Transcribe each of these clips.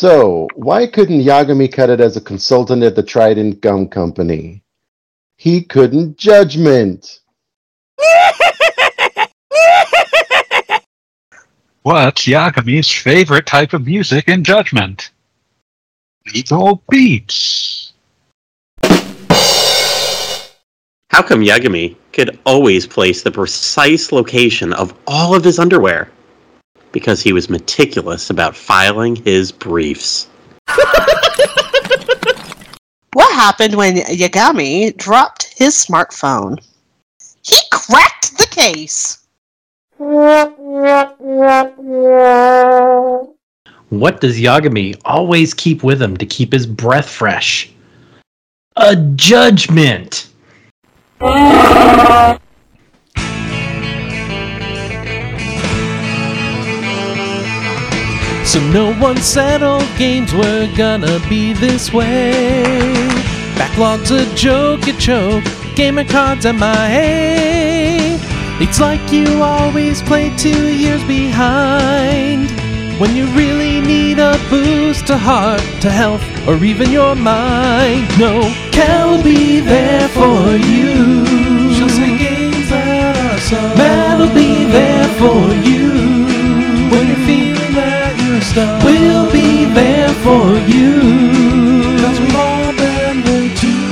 So, why couldn't Yagami cut it as a consultant at the Trident Gum Company? He couldn't judgment. What's Yagami's favorite type of music in Judgment? Legal beats. How come Yagami could always place the precise location of all of his underwear? Because he was meticulous about filing his briefs. What happened when Yagami dropped his smartphone? He cracked the case. What does Yagami always keep with him to keep his breath fresh? A judgment! So no one settled games were gonna be this way. Backlog's a joke, you choke. Gamer cards at my MIA. It's like you always play two years behind. When you really need a boost to heart, to health, or even your mind. No, Cal be there for you. She'll say games that are so. Matt'll be there for you. When that we'll be there for you. Cause we've all been there too.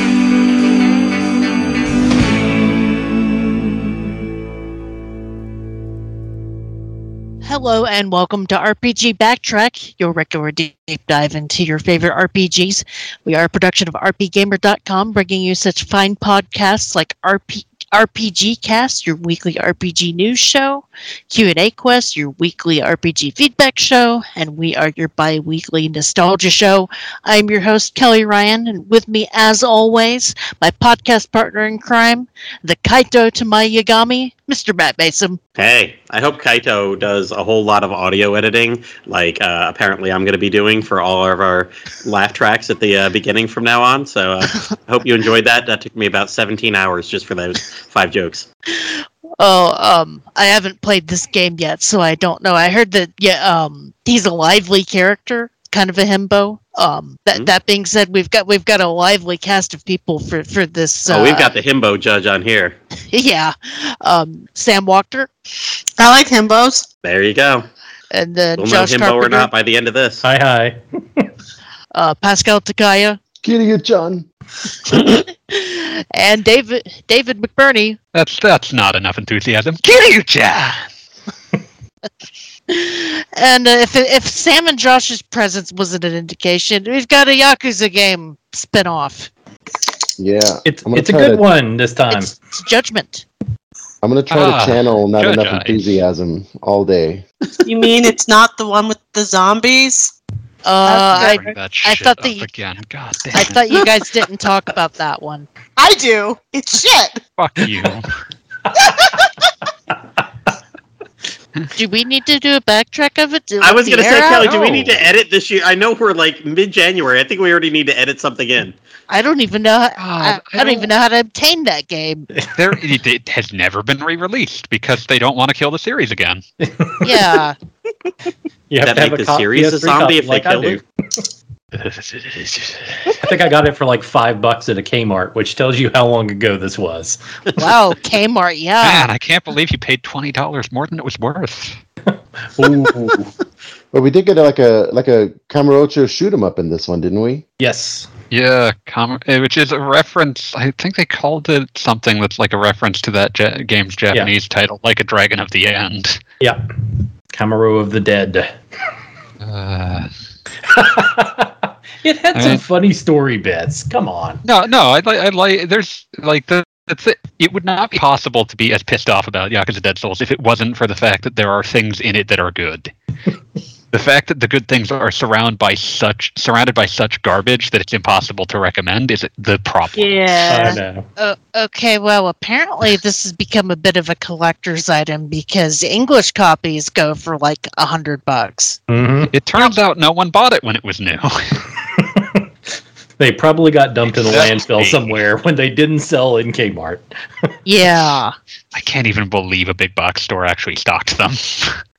Hello and welcome to RPG Backtrack, your regular deep dive into your favorite RPGs. We are a production of rpgamer.com, bringing you such fine podcasts like RP, RPG Cast, your weekly RPG news show, Q&A Quest, your weekly RPG feedback show, and we are your bi-weekly nostalgia show. I'm your host, Kelly Ryan, and with me, as always, my podcast partner in crime, the Kaito to my Yagami, Mr. Matt Mason. Hey, I hope Kaito does a whole lot of audio editing, like uh, apparently I'm going to be doing for all of our laugh tracks at the uh, beginning from now on. So uh, I hope you enjoyed that. That took me about 17 hours just for those five jokes. Oh, um, I haven't played this game yet, so I don't know. I heard that yeah, um, he's a lively character, kind of a himbo. Um, that Mhm. that being said, we've got we've got a lively cast of people for for this. oh, we've uh, got the himbo judge on here. yeah, um, Sam Walker I like himbos. There you go. and then We'll Josh know himbo or Carpenter, not by the end of this. Hi, hi. uh, Pascal Tekaia, Kiryu-chan. and David David McBurney. That's that's not enough enthusiasm. Kiryu-chan! And uh, if if Sam and Josh's presence wasn't an indication, we've got a Yakuza game spin-off. Yeah. It's it's a good to- one this time. It's, it's Judgment. I'm going to try Ah, to channel not enough eyes. enthusiasm all day. You mean it's not the one with the zombies? Uh, I I thought up the- again. God damn I thought you guys didn't talk about that one. I do. It's shit. Fuck you. Do we need to do a backtrack of it? to I was going to say. Kelly, do we need to edit this year? I know we're like mid January. I think we already need to edit something in. I don't even know. How, oh, I, God, I don't even know how to obtain that game. there, it, it has never been re-released because they don't want to kill the series again. Yeah, You have that to have make a the co- series a zombie if they like I kill do. you? I think I got it for like five bucks at a Kmart, which tells you how long ago this was. wow, Kmart. Yeah, Man, I can't believe you paid twenty dollars more than it was worth. Ooh. But we did get like a like a Kamurocho shoot 'em up in this one, didn't we? yes. Yeah, com- eh, which is a reference. I think they called it something that's like a reference to that ja- game's Japanese title, like a Dragon of the End. Yeah. Kamuro of the Dead. Uh, it had I some mean- funny story bits. Come on. no, no, I like. I like. There's like the. That's it. It would not be possible to be as pissed off about Yakuza Dead Souls if it wasn't for the fact that there are things in it that are good. the fact that the good things are surrounded by such surrounded by such garbage that it's impossible to recommend is the problem. I yeah. know. Uh, okay, well, apparently this has become a bit of a collector's item because English copies go for like a hundred bucks. hmm It turns out no one bought it when it was new. They probably got dumped in a landfill somewhere when they didn't sell in Kmart. Yeah. I can't even believe a big box store actually stocked them.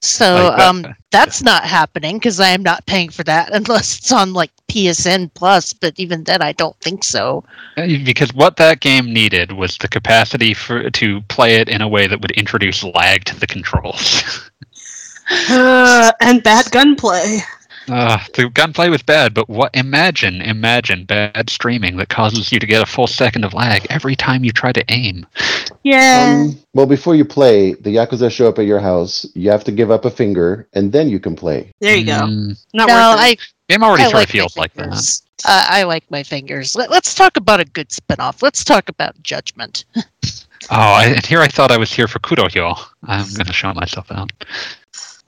So Like that- um, that's not happening because I am not paying for that unless it's on like PSN Plus. But even then, I don't think so. Uh, Because what that game needed was the capacity for to play it in a way that would introduce lag to the controls. Uh, and bad gunplay. Uh, the gunplay was bad, but what? Imagine, imagine bad streaming that causes you to get a full second of lag every time you try to aim. Yeah. Um, well, before you play, the Yakuza show up at your house. You have to give up a finger, and then you can play. there you go. Mm, Not no, worth it. I, game already I sort like of feels my like that. Uh, I like my fingers. Let, let's talk about a good spinoff. Let's talk about Judgment. Oh, I, and here I thought I was here for Kurohyo. I'm gonna show myself out.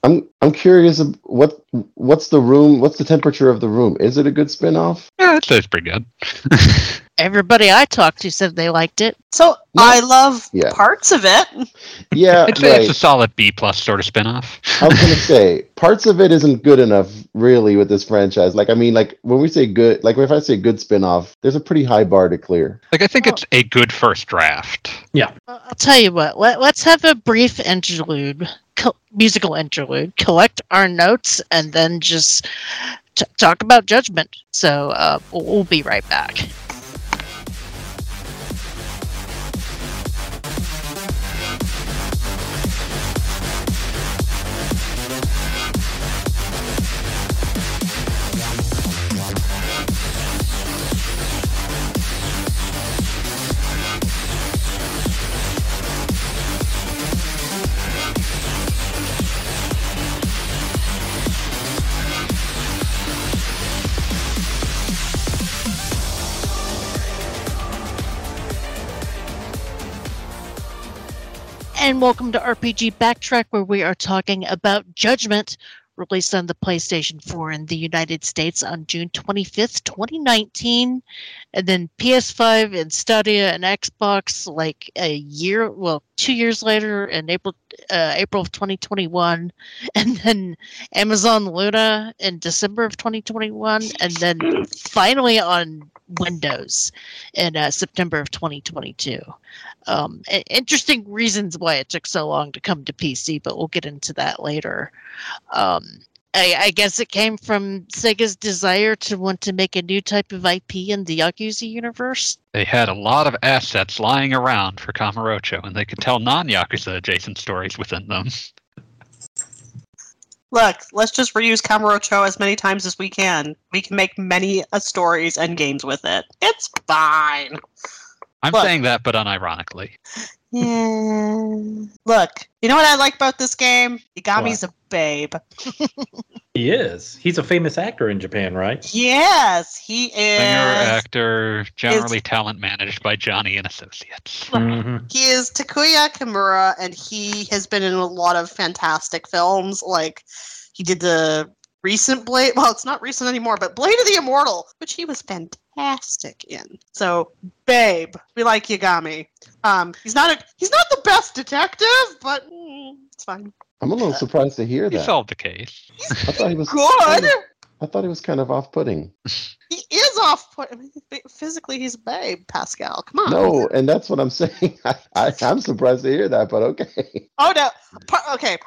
I'm I'm curious. What what's the room? What's the temperature of the room? Is it a good spin-off? Yeah, it's, it's pretty good. Everybody I talked to said they liked it. So No. I love Yeah. parts of it. Yeah, I'd say it's a solid B plus sort of spin-off. I was gonna say parts of it isn't good enough, really, with this franchise. Like, I mean, like when we say good, like if I say good spin-off, there's a pretty high bar to clear. Like I think oh. it's a good first draft. Yeah. I'll tell you what. Let, let's have a brief interlude, musical interlude. Collect our notes and then just t- talk about Judgment. So uh, we'll be right back. Welcome to RPG Backtrack, where we are talking about Judgment, released on the PlayStation 4 in the United States on June 25th, 2019. And then PS5 and Stadia and Xbox like a year, well, two years later in April, uh, April of 2021. And then Amazon Luna in December of 2021. And then finally on Windows in uh, September of 2022 um, interesting reasons why it took so long to come to PC, but we'll get into that later. Um, I, I guess it came from Sega's desire to want to make a new type of IP in the Yakuza universe. They had a lot of assets lying around for Kamurocho, and they could tell non-Yakuza adjacent stories within them. Look, let's just reuse Kamurocho as many times as we can. We can make many uh, stories and games with it. It's fine. I'm Look. saying that, but unironically. Yeah. Look, you know what I like about this game? Yagami's a babe. He is. He's a famous actor in Japan, right? Yes, he is. Singer, actor, generally talent managed by Johnny and Associates. Mhm. He is Takuya Kimura, and he has been in a lot of fantastic films. Like he did the recent Blade. Well, it's not recent anymore, but Blade of the Immortal, which he was fantastic in. So, babe, we like Yagami. Um, he's not a he's not the best detective, but mm, it's fine. I'm a little surprised to hear that. He solved the case. I thought he was Good. I thought he was kind of off-putting. He is off. put- I mean, physically, he's a babe. Pascal, come on. No, and that's what I'm saying. I, I, I'm surprised to hear that, but okay. Oh no. Okay.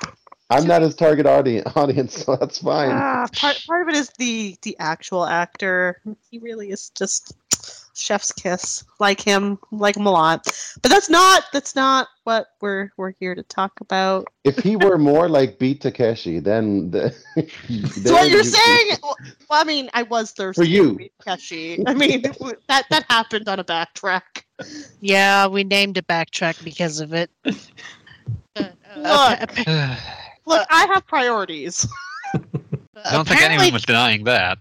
I'm not his target audience, audience, so that's fine. Ah, part part of it is the the actual actor. He really is just chef's kiss. Like him, like him a lot. But that's not that's not what we're we're here to talk about. If he were more like Beat Takeshi, then the, So what you're you- saying? Well, I mean, I was thirsty For you. Takeshi. I mean, that that happened on a backtrack. Yeah, we named a Backtrack because of it. Uh, uh, Look. Appa- Look, uh, I have priorities. I don't think apparently- anyone was denying that.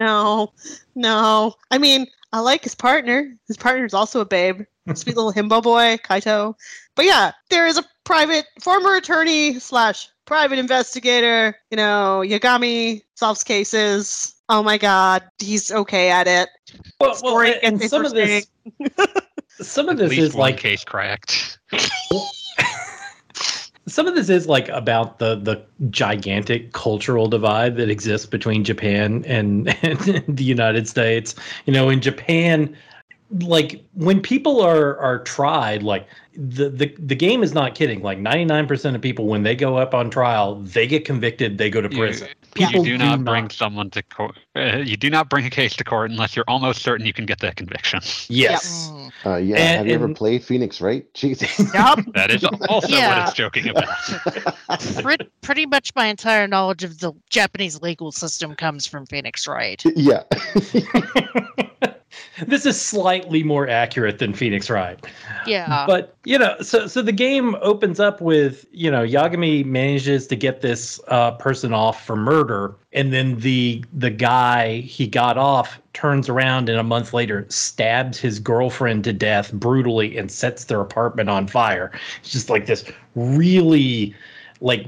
No, no. I mean, I like his partner. His partner's also a babe. Sweet little himbo boy, Kaito. But yeah, there is a private former attorney slash private investigator. You know, Yagami solves cases. Oh my god, he's okay at it. Well, well, Story and some of this, some of At this least is one like case cracked. Some of this is like about the the gigantic cultural divide that exists between Japan and, and the United States. You know, in Japan, like when people are are tried like the, the the game is not kidding. Like 99% of people when they go up on trial they get convicted they go to You- prison You, do do not not- bring someone to court. Uh, you do not bring a case to court unless you're almost certain you can get that conviction. yes Mm. Uh, yeah, And- have you ever and- played Phoenix? Wright? Jesus. Yup. That is also Yeah. what it's joking about. Pretty, pretty much my entire knowledge of the Japanese legal system comes from Phoenix Wright. yeah. this is slightly more accurate than phoenix wright Yeah. but you know so so the game opens up with you know yagami manages to get this uh, person off for murder and then the the guy he got off turns around and a month later stabs his girlfriend to death brutally and sets their apartment on fire it's just like this really like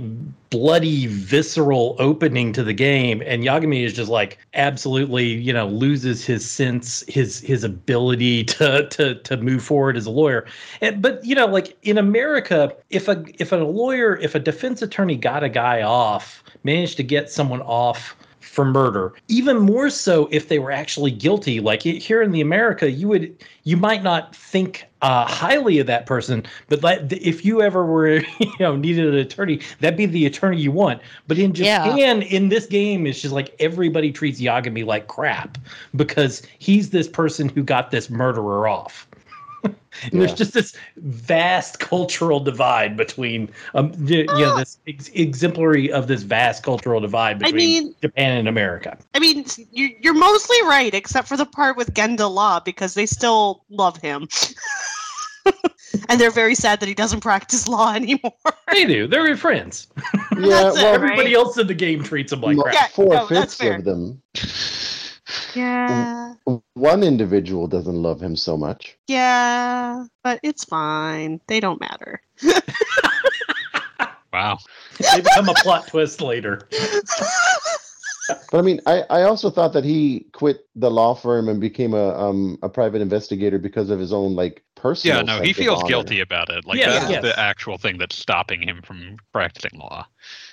bloody visceral opening to the game and Yagami is just like absolutely you know loses his sense his his ability to to to move forward as a lawyer. And but you know like in America if a if a lawyer if a defense attorney got a guy off managed to get someone off for murder. Even more so if they were actually guilty. Like here in the america you would you might not think uh, highly of that person but like if you ever were you know needed an attorney that'd be the attorney you want. But in Yeah. japan in this game it's just like everybody treats yagami like crap because he's this person who got this murderer off and there's just this vast cultural divide between um y- you know this ex- exemplary of this vast cultural divide I between mean- japan and america I mean, you, you're mostly right, except for the part with Genda Law, because they still love him. and they're very sad that he doesn't practice law anymore. they do they're your friends Yeah. Well, everybody right? else in the game treats him like mo- crap Yeah, Four no, fifths fair. of them. Yeah. One individual doesn't love him so much. Yeah. But it's fine. They don't matter. Wow. they become a plot twist later But I mean, I, I also thought that he quit the law firm and became a um a private investigator because of his own like personal. Yeah, no, he feels honor. guilty about it. Like Yes, that's yes. the actual thing that's stopping him from practicing law.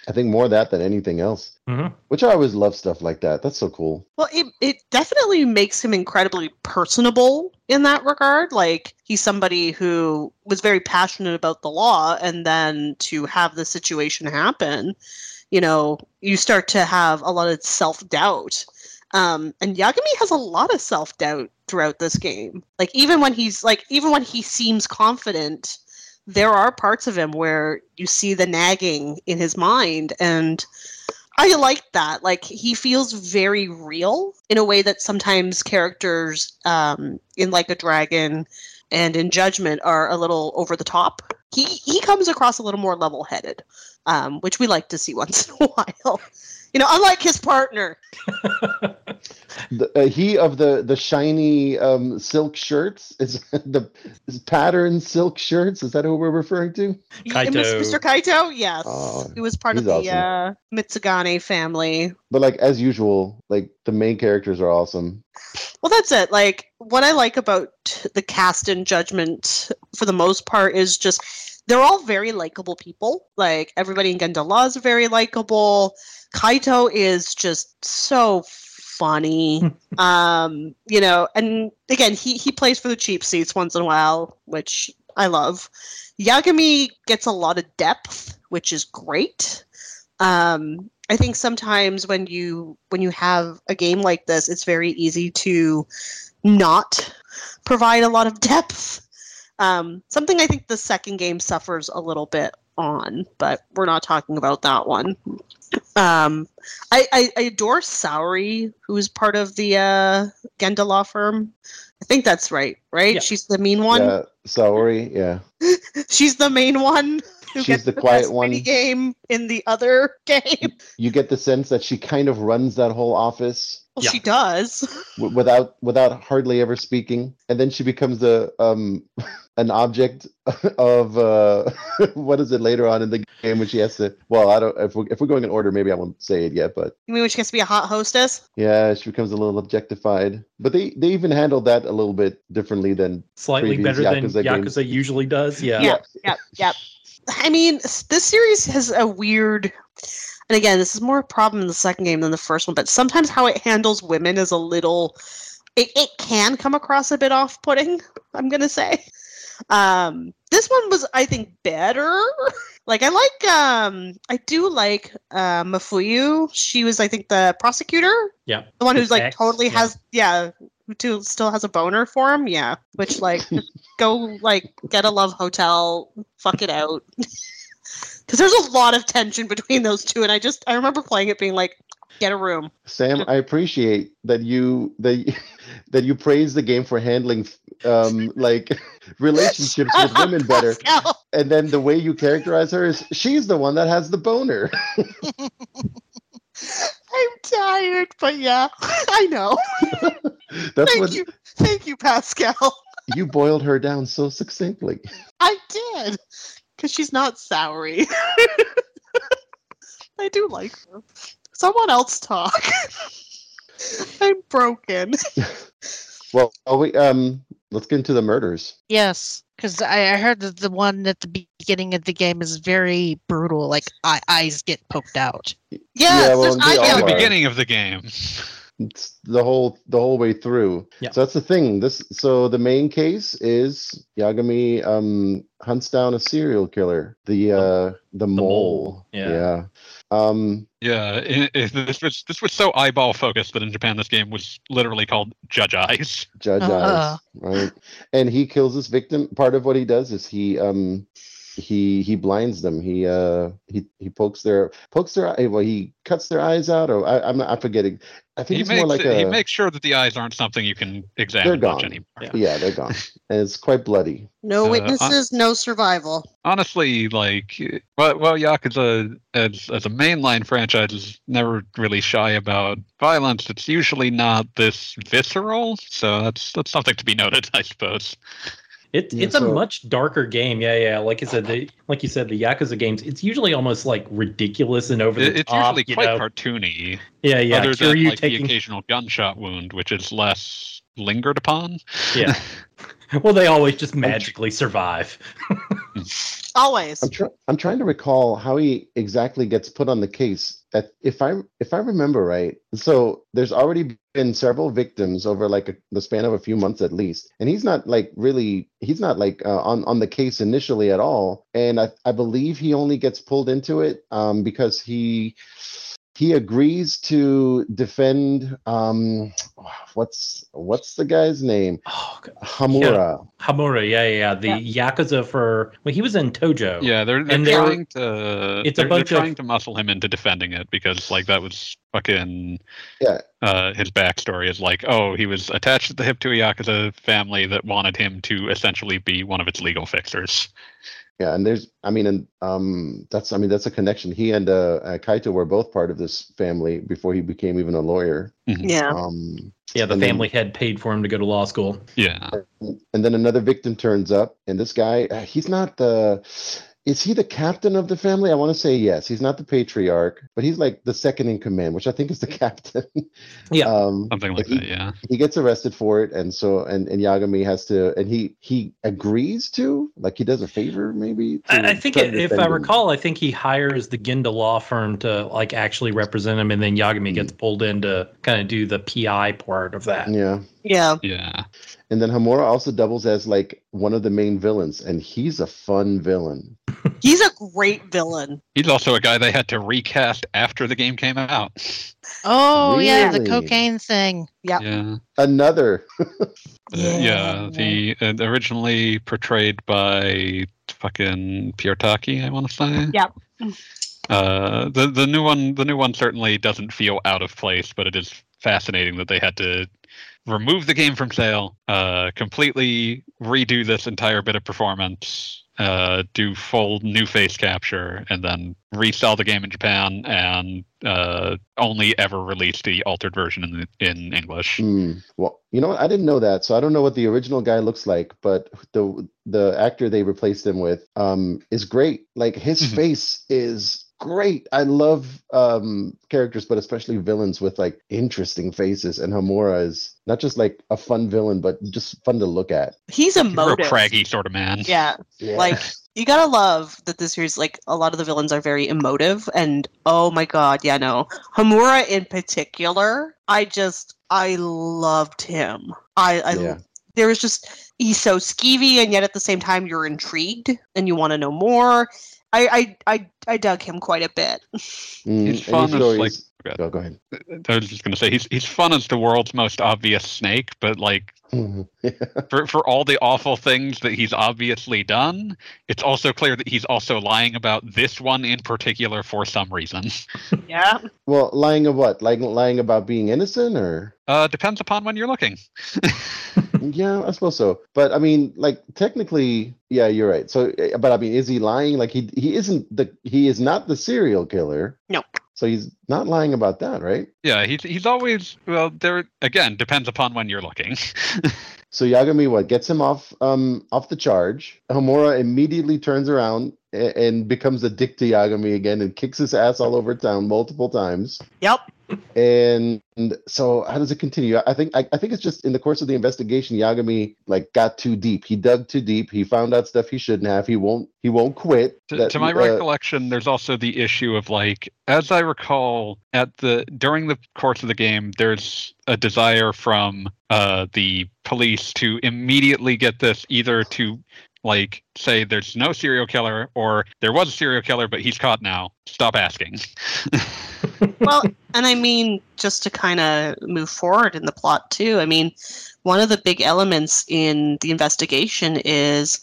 I think more that than anything else. Mhm. Which I always love stuff like that. That's so cool. Well, it, it definitely makes him incredibly personable in that regard. Like, he's somebody who was very passionate about the law, and then to have the situation happen, you know, you start to have a lot of self doubt. Um, and Yagami has a lot of self doubt throughout this game. Like, even when he's like, even when he seems confident, there are parts of him where you see the nagging in his mind and I like that. Like he feels very real in a way that sometimes characters um, in like a dragon and in Judgment are a little over the top. He he comes across a little more level headed, um, which we like to see once in a while. You know, unlike his partner. The, uh, he of the the shiny um silk shirts is the is pattern silk shirts. Is that who we're referring to? Y- Mis- Kaito. Mr. Kaito, yes. Oh, he was part of he's the uh, Matsugane family. But like as usual, like the main characters are awesome. Well, that's it. Like what I like about the cast and Judgment for the most part is just they're all very likable people. Like everybody in Genda Law is very likable. Kaito is just so funny. um, you know, and again, he he plays for the cheap seats once in a while, which I love. Yagami gets a lot of depth, which is great. Um, I think sometimes when you when you have a game like this, it's very easy to not provide a lot of depth. Um, something I think the second game suffers a little bit on, but we're not talking about that one. Um, I, I, I adore Saori, who is part of the uh, Genda law firm. I think that's right, right? Yeah. She's the mean one. Yeah, Saori. Yeah, She's the main one. Who She's gets the the quiet best one. game in the other game. you get the sense that she kind of runs that whole office Well, Yeah. she does. without without hardly ever speaking, and then she becomes a um an object of uh what is it later on in the game when she has to. Well, I don't. If we're, if we're going in order, maybe I won't say it yet, but You mean when she gets to be a hot hostess? yeah, she becomes a little objectified. But they they even handled that a little bit differently than slightly Previous better than Yakuza yakuza games. usually does yeah Yeah. Yep, yep. I mean, this series has a weird. And again, this is more a problem in the second game than the first one, but sometimes how it handles women is a little it, it can come across a bit off-putting. I'm gonna say. Um, this one was, I think, better. like I like, um, I do like uh, Mafuyu. She was, I think, the prosecutor, Yeah. the one who's like Ex, totally yeah. has, yeah, who still has a boner for him. Yeah, which like go like get a love hotel, fuck it out. Because there's a lot of tension between those two, and I just I remember playing it being like, get a room. Sam, I appreciate that you that you, that you praise the game for handling um like relationships with Shut women better, Pascal. and then the way you characterize her is she's the one that has the boner. I'm tired, but yeah, I know. That's Thank what you, thank you, Pascal. you boiled her down so succinctly. I did, because she's not Saori. I do like her. Someone else talk. I'm broken. Well, we um, let's get into the murders. Yes, because I, I heard that the one at the beginning of the game is very brutal. Like eye, eyes get poked out. Yeah, well, there's they eye all At the beginning of the game. It's the whole the whole way through. Yeah. So that's the thing. This so the main case is Yagami um hunts down a serial killer. The uh the, mole. mole, yeah. Yeah. Um Yeah, it, it, this was this was so eyeball focused that in Japan this game was literally called Judge Eyes. judge Uh-uh. eyes, right? And he kills his victim. Part of what he does is he um he he blinds them. He uh he he pokes their pokes their eye. Well, he cuts their eyes out. Or I, I'm. I'm forgetting. I think He it's makes more like it- he a. makes sure that the eyes aren't something you can examine they're examine much gone. anymore. Yeah. Yeah, they're gone, and it's quite bloody. No Uh, witnesses, no survival. honestly, like, well, well, Yakuza as as a mainline franchise is never really shy about violence. It's usually not this visceral, so that's that's something to be noted, I suppose. It, Yeah, it's a much darker game. Yeah, yeah. Like I said, the, like you said, the Yakuza games. It's usually almost like ridiculous and over the It- it's top. usually quite know? cartoony, Yeah, yeah. other Sure, than you like the occasional gunshot wound, which is less lingered upon. Yeah. well, they always just magically survive. Always. I'm trying. I'm trying to recall how he exactly gets put on the case. That if I if I remember right, so there's already been several victims over like a, the span of a few months at least, and he's not like really he's not like uh, on on the case initially at all. And I I believe he only gets pulled into it um because he he agrees to defend um what's what's the guy's name Oh, God. Hamura. Hamura. Yeah, yeah, yeah. The Yakuza for well, he was in Tojo. Yeah, they're, they're And they're- trying to it's a they're, bunch they're of- trying to muscle him into defending it because like that was fucking Yeah. uh his backstory is like oh he was attached at the hip to a yakuza family that wanted him to essentially be one of its legal fixers. Yeah, and there's, I mean, and um, that's, I mean, that's a connection. He and uh, uh, Kaito were both part of this family before he became even a lawyer. Yeah. Um, Yeah, the And then- family had paid for him to go to law school. Yeah, and then another victim turns up, and this guy, uh, he's not the, is he the captain of the family? I want to say yes. He's not the patriarch, but he's like the second in command, which I think is the captain. Yeah. um, something like he- that. Yeah. he gets arrested for it, and so and and Yagami has to, and he he agrees to, like he does a favor, maybe. to I, I think it, if defend I him. recall, I think he hires the Genda law firm to like actually represent him, and then Yagami gets pulled in to kind of do the PI part of that. Yeah. Yeah. Yeah. And then Hamura also doubles as like one of the main villains, and he's a fun villain. He's a great villain. He's also a guy they had to recast after the game came out. Oh yeah, the cocaine thing. Yep. Yeah. Another. Uh, yeah, the uh, originally portrayed by fucking Pierre Taki, I want to say. Yep. Uh, the the new one, the new one certainly doesn't feel out of place, but it is fascinating that they had to remove the game from sale, uh, completely redo this entire bit of performance, uh, do full new face capture, and then resell the game in Japan, and uh, only ever release the altered version in in English. Hmm. Well, you know what? I didn't know that, so I don't know what the original guy looks like. But the the actor they replaced him with um is great. Like his Mhm. face is great. I love um characters, but especially villains with like interesting faces. And Hamura is not just like a fun villain, but just fun to look at. He's You're a emotive. craggy sort of man. Yeah, Yeah. like you gotta love that this series. Like a lot of the villains are very emotive, and oh my god, yeah, no, Hamura in particular. I just I loved him. I, I Yeah. there was just he's so skeevy, and yet at the same time you're intrigued and you want to know more. I, I I I dug him quite a bit. Mm, He's fun you as, like- he's- Go, go ahead. I was just gonna say he's he's fun as the world's most obvious snake, but like for for all the awful things that he's obviously done, it's also clear that he's also lying about this one in particular for some reason. Yeah, well, lying of what? Like lying about being innocent, or Uh, depends upon when you're looking. yeah, I suppose so. But I mean, like technically, yeah, you're right. So, eh, but I mean, is he lying? Like he he isn't the he is not the serial killer. No. So he's not lying about that, right? Yeah, he's he's always well. There again depends upon when you're looking. So Yagami what gets him off um off the charge. Hamura immediately turns around and, and becomes a dick to Yagami again and kicks his ass all over town multiple times. yep. And so how does it continue? I think I, I think it's just in the course of the investigation, Yagami like got too deep. He dug too deep. He found out stuff he shouldn't have. He won't he won't quit. to, That- to my uh, recollection, there's also the issue of like, as I recall, at the during the course of the game, there's a desire from uh, the police to immediately get this either to like say there's no serial killer or there was a serial killer but he's caught now. Stop asking. well, and I mean, just to kind of move forward in the plot too. I mean, one of the big elements in the investigation is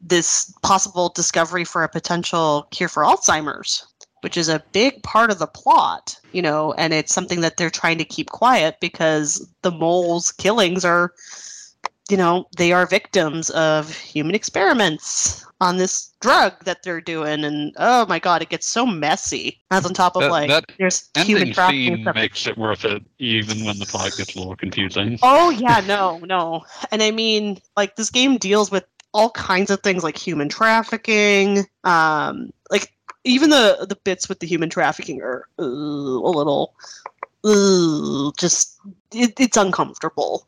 this possible discovery for a potential cure for Alzheimer's, which is a big part of the plot, you know, and it's something that they're trying to keep quiet because the moles' killings are, you know, they are victims of human experiments on this drug that they're doing and oh my god it gets so messy that's on top of That- like that there's human trafficking makes it worth it even when the plot gets a little confusing. Oh yeah, no, no. And I mean, like this game deals with all kinds of things like human trafficking. Um, like even the the bits with the human trafficking are uh, a little, uh, just it, it's uncomfortable.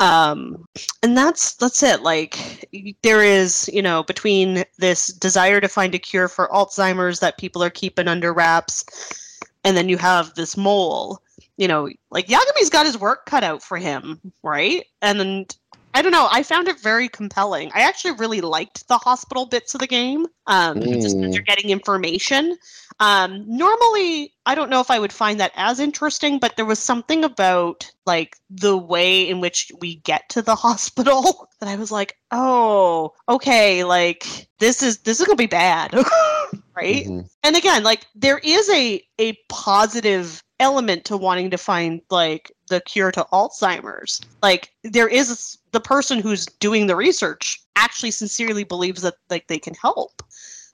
Um, and that's that's it. Like there is, you know, between this desire to find a cure for Alzheimer's that people are keeping under wraps, and then you have this mole you know, like Yagami's got his work cut out for him, right? And then I don't know, I found it very compelling. I actually really liked the hospital bits of the game. Um, just Mm. you're getting information. Um, normally, I don't know if I would find that as interesting, but there was something about like the way in which we get to the hospital that I was like, oh, okay, like this is this is gonna be bad, right? Mhm. and again like there is a a positive element to wanting to find like the cure to alzheimer's like there is the person who's doing the research actually sincerely believes that like they can help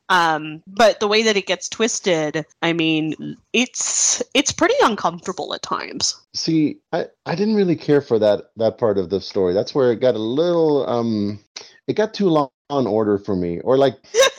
um but the way that it gets twisted i mean it's it's pretty uncomfortable at times See, I, I didn't really care for that that part of the story. That's where it got a little um it got too long on order for me. Or like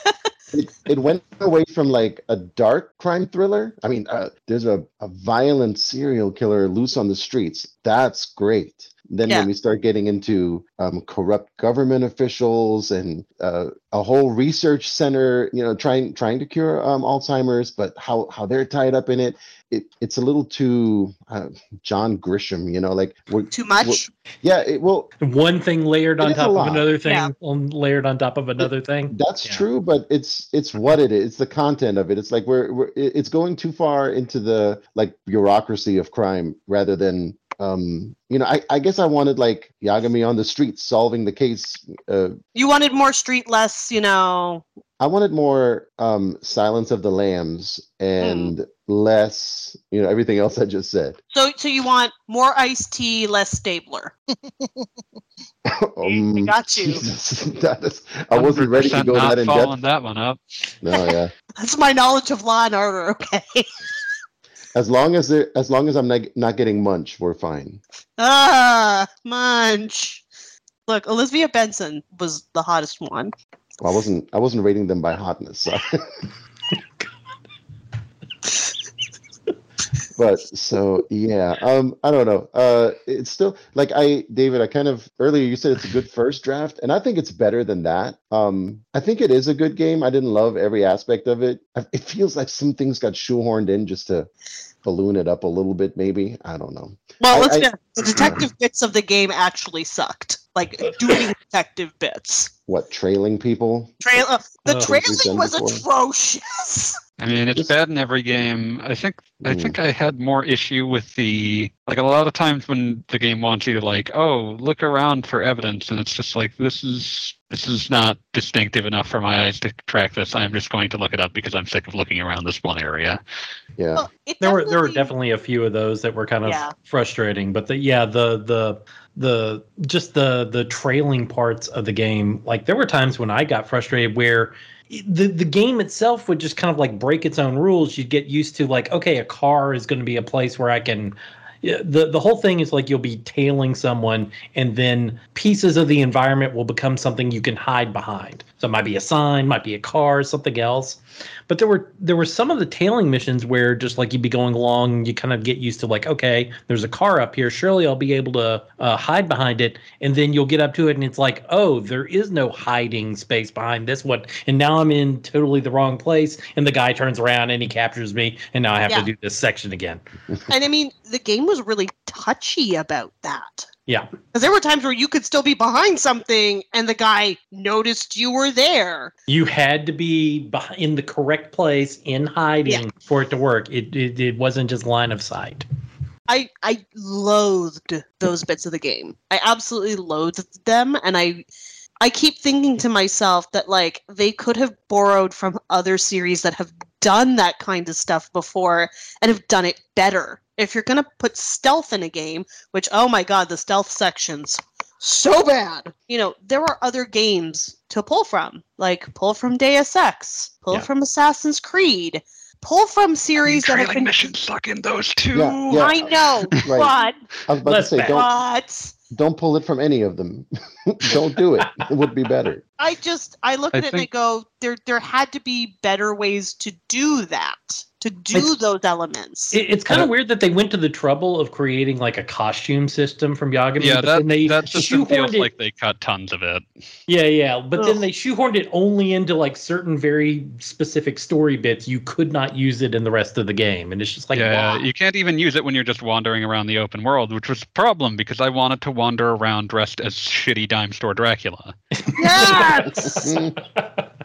it, went away from like a dark crime thriller. I mean, uh, there's a, a violent serial killer loose on the streets. That's great. Then Yeah. when we start getting into um, corrupt government officials and uh, a whole research center, you know, trying trying to cure um, Alzheimer's, but how how they're tied up in it, it it's a little too uh, John Grisham, you know, like we're, too much yeah, it, well, One thing layered on top of another thing, Yeah. on- layered on top of another thing. That's Yeah. true, but it's it's what it is. It's the content of it. It's like we're, we're it's going too far into the like bureaucracy of crime rather than um you know I, I guess I wanted like Yagami on the streets solving the case. Uh, you wanted more street less you know I wanted more um Silence of the Lambs and less you know everything else I just said. so so you want more Ice-T less stabler um, got you. Jesus, that is, I wasn't ready to go that in following depth. that one up. No, yeah. that's my knowledge of law and order okay As long as it, as long as I'm not, not getting munch, we're fine. Ah, munch. Look, Olivia Benson was the hottest one. Well, I wasn't I wasn't rating them by hotness. So. but so yeah um i don't know uh it's still like i david i kind of earlier you said it's a good first draft and i think it's better than that um i think it is a good game i didn't love every aspect of it it feels like some things got shoehorned in just to balloon it up a little bit maybe i don't know Well, I- let's I- be honest, the detective bits of the game actually sucked. Like doing detective bits. what trailing people Trail, uh, the Oh. Trailing was before. atrocious. I mean, it's bad in every game. I think I think hmm. I had more issue with the like a lot of times when the game wants you to like, oh, look around for evidence, and it's just like this is this is not distinctive enough for my eyes to track this. I'm just going to look it up because I'm sick of looking around this one area. yeah Well, there were there were definitely a few of those that were kind of Yeah. frustrating but the yeah the the the just the the trailing parts of the game like there were times when i got frustrated where the the game itself would just kind of like break its own rules. You'd get used to like okay a car is going to be a place where i can the the whole thing is like you'll be tailing someone and then pieces of the environment will become something you can hide behind so it might be a sign might be a car something else. But there were there were some of the tailing missions where just like you'd be going along you kind of get used to like okay there's a car up here. Surely i'll be able to uh, hide behind it. And then you'll get up to it and it's like oh there is no hiding space behind this one. And now i'm in totally the wrong place. And the guy turns around and he captures me. And now i have Yeah. to do this section again. And I mean, the game was really touchy about that. Yeah Because there were times where you could still be behind something and the guy noticed you were there. you had to be in the correct place in hiding for it to work it, it it wasn't just line of sight I I loathed those bits of the game. I absolutely loathed them and I I keep thinking to myself that like they could have borrowed from other series that have done that kind of stuff before and have done it better. If you're going to put stealth in a game, which oh my god, the stealth sections so bad. You know, there are other games to pull from, like pull from Deus Ex, pull Yeah. from Assassin's Creed, pull from series that have been missions suck in those too. Yeah, yeah. I know, Right. but i was about Less to say bad. don't but don't pull it from any of them don't do it it would be better I just I look I at it and I go, there there had to be better ways to do that, to do It's- those elements. It, it's kind of weird that they went to the trouble of creating like a costume system from Yagami. Yeah, but that then they that system feels it- like they cut tons of it. yeah, yeah. But then they shoehorned it only into like certain very specific story bits. You could not use it in the rest of the game, and it's just like yeah, why? you can't even use it when you're just wandering around the open world, which was a problem because I wanted to wander around dressed as shitty dime store Dracula. yes,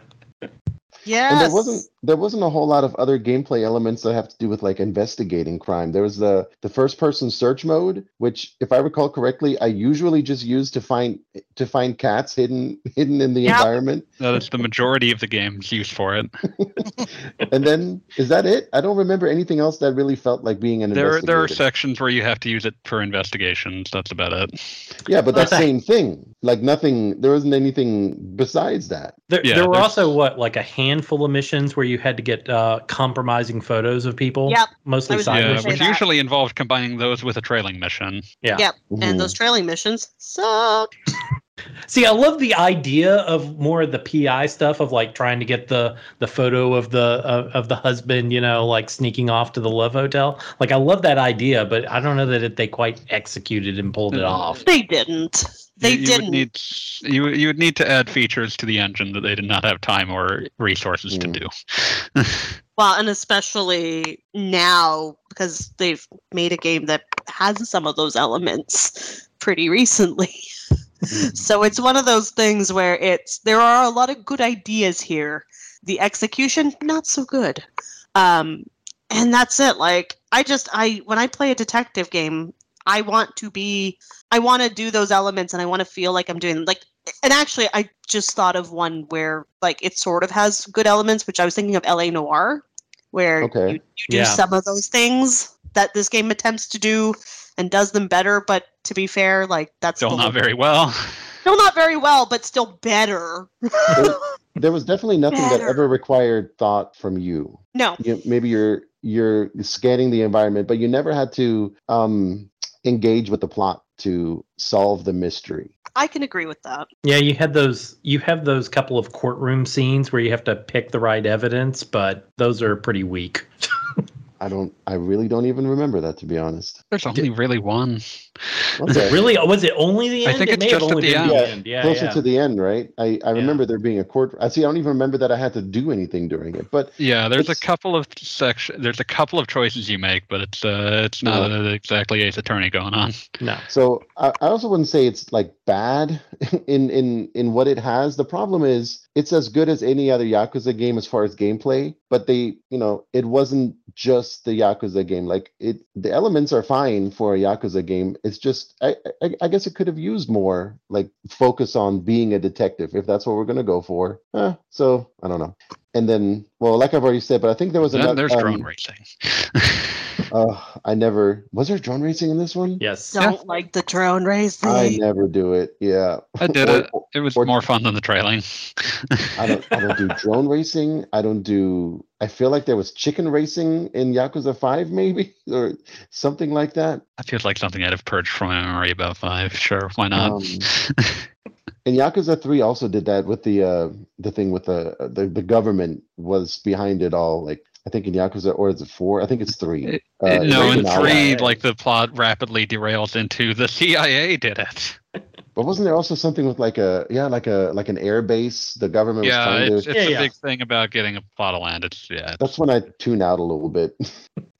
Yes. and there wasn't there wasn't a whole lot of other gameplay elements that have to do with like investigating crime there was the the first person search mode which if i recall correctly i usually just use to find to find cats hidden hidden in the Yep. environment That is the majority of the game's use for it. and then is that it i don't remember anything else that really felt like being an There, there are sections where you have to use it for investigations. That's about it. yeah but that But- same thing like nothing there wasn't anything besides that There, Yeah, there were also what like a handful of missions where you had to get uh, compromising photos of people. Yep. mostly side gonna Yeah, missions. say which that. usually involved combining those with a trailing mission. Yeah. Yep. Mhm. and those trailing missions suck. See, I love the idea of more of the PI stuff of like trying to get the the photo of the of, of the husband, you know, like sneaking off to the love hotel. Like I love that idea, but I don't know that it, they quite executed and pulled it Uh, off. They didn't. They you, you didn't. Would need, you you would need to add features to the engine that they did not have time or resources Mm. to do. Well, and especially now because they've made a game that has some of those elements pretty recently. so it's one of those things where it's there are a lot of good ideas here. The execution not so good. Um and that's it. Like I just I when I play a detective game, I want to be I want to do those elements and I want to feel like I'm doing like and actually I just thought of one where like it sort of has good elements, which I was thinking of LA Noire, where Okay. you, you do Yeah. some of those things that this game attempts to do and does them better, but to be fair, like that's Still not very well. still not very well, but still better. there was definitely nothing that ever required thought from you no. you, maybe you're you're scanning the environment but you never had to um engage with the plot to solve the mystery I can agree with that. Yeah, you had those. You have those couple of courtroom scenes where you have to pick the right evidence, but those are pretty weak. I don't. I really don't even remember that to be honest. There's only really one. Okay. Really? Was it only the end? I think it it's may have just at the been end. the Yeah, end. Yeah, Closer yeah. to the end, right? I, I remember there being a court. I see. I don't even remember that I had to do anything during it. But Yeah, there's a couple of section. There's a couple of choices you make, but it's uh, it's not No. uh, exactly Ace Attorney going on. no. So I, I also wouldn't say it's like bad in in in what it has. The problem is it's as good as any other Yakuza game as far as gameplay, but they, you know, it wasn't just the Yakuza game. Like it, the elements are fine for a Yakuza game. It's just I I, I guess it could have used more like focus on being a detective if that's what we're gonna go for. Eh, so I don't know. And then, well, like I've already said, but I think there was another. there's um, drone racing. Uh, I never was there drone racing in this one. Yes. Don't like the drone racing. I never do it. Yeah. I did Or- it. It was or- more fun than the trailing. I don't I don't do drone racing. I don't do I feel like there was chicken racing in Yakuza 5 maybe or something like that. i feel like something I'd have purged from my memory about five. Sure, why not? Um, And Yakuza 3 also did that with the uh the thing with the the, the government was behind it all like I think in Yakuza or is it 4? I think it's 3. It- Uh, no, in three, like the plot rapidly derails into the CIA did it. But wasn't there also something with like a yeah, like a like an air base the government was trying it's, to it's Yeah, a yeah. big thing about getting a plot of land. It's yeah. That's when I tune out a little bit.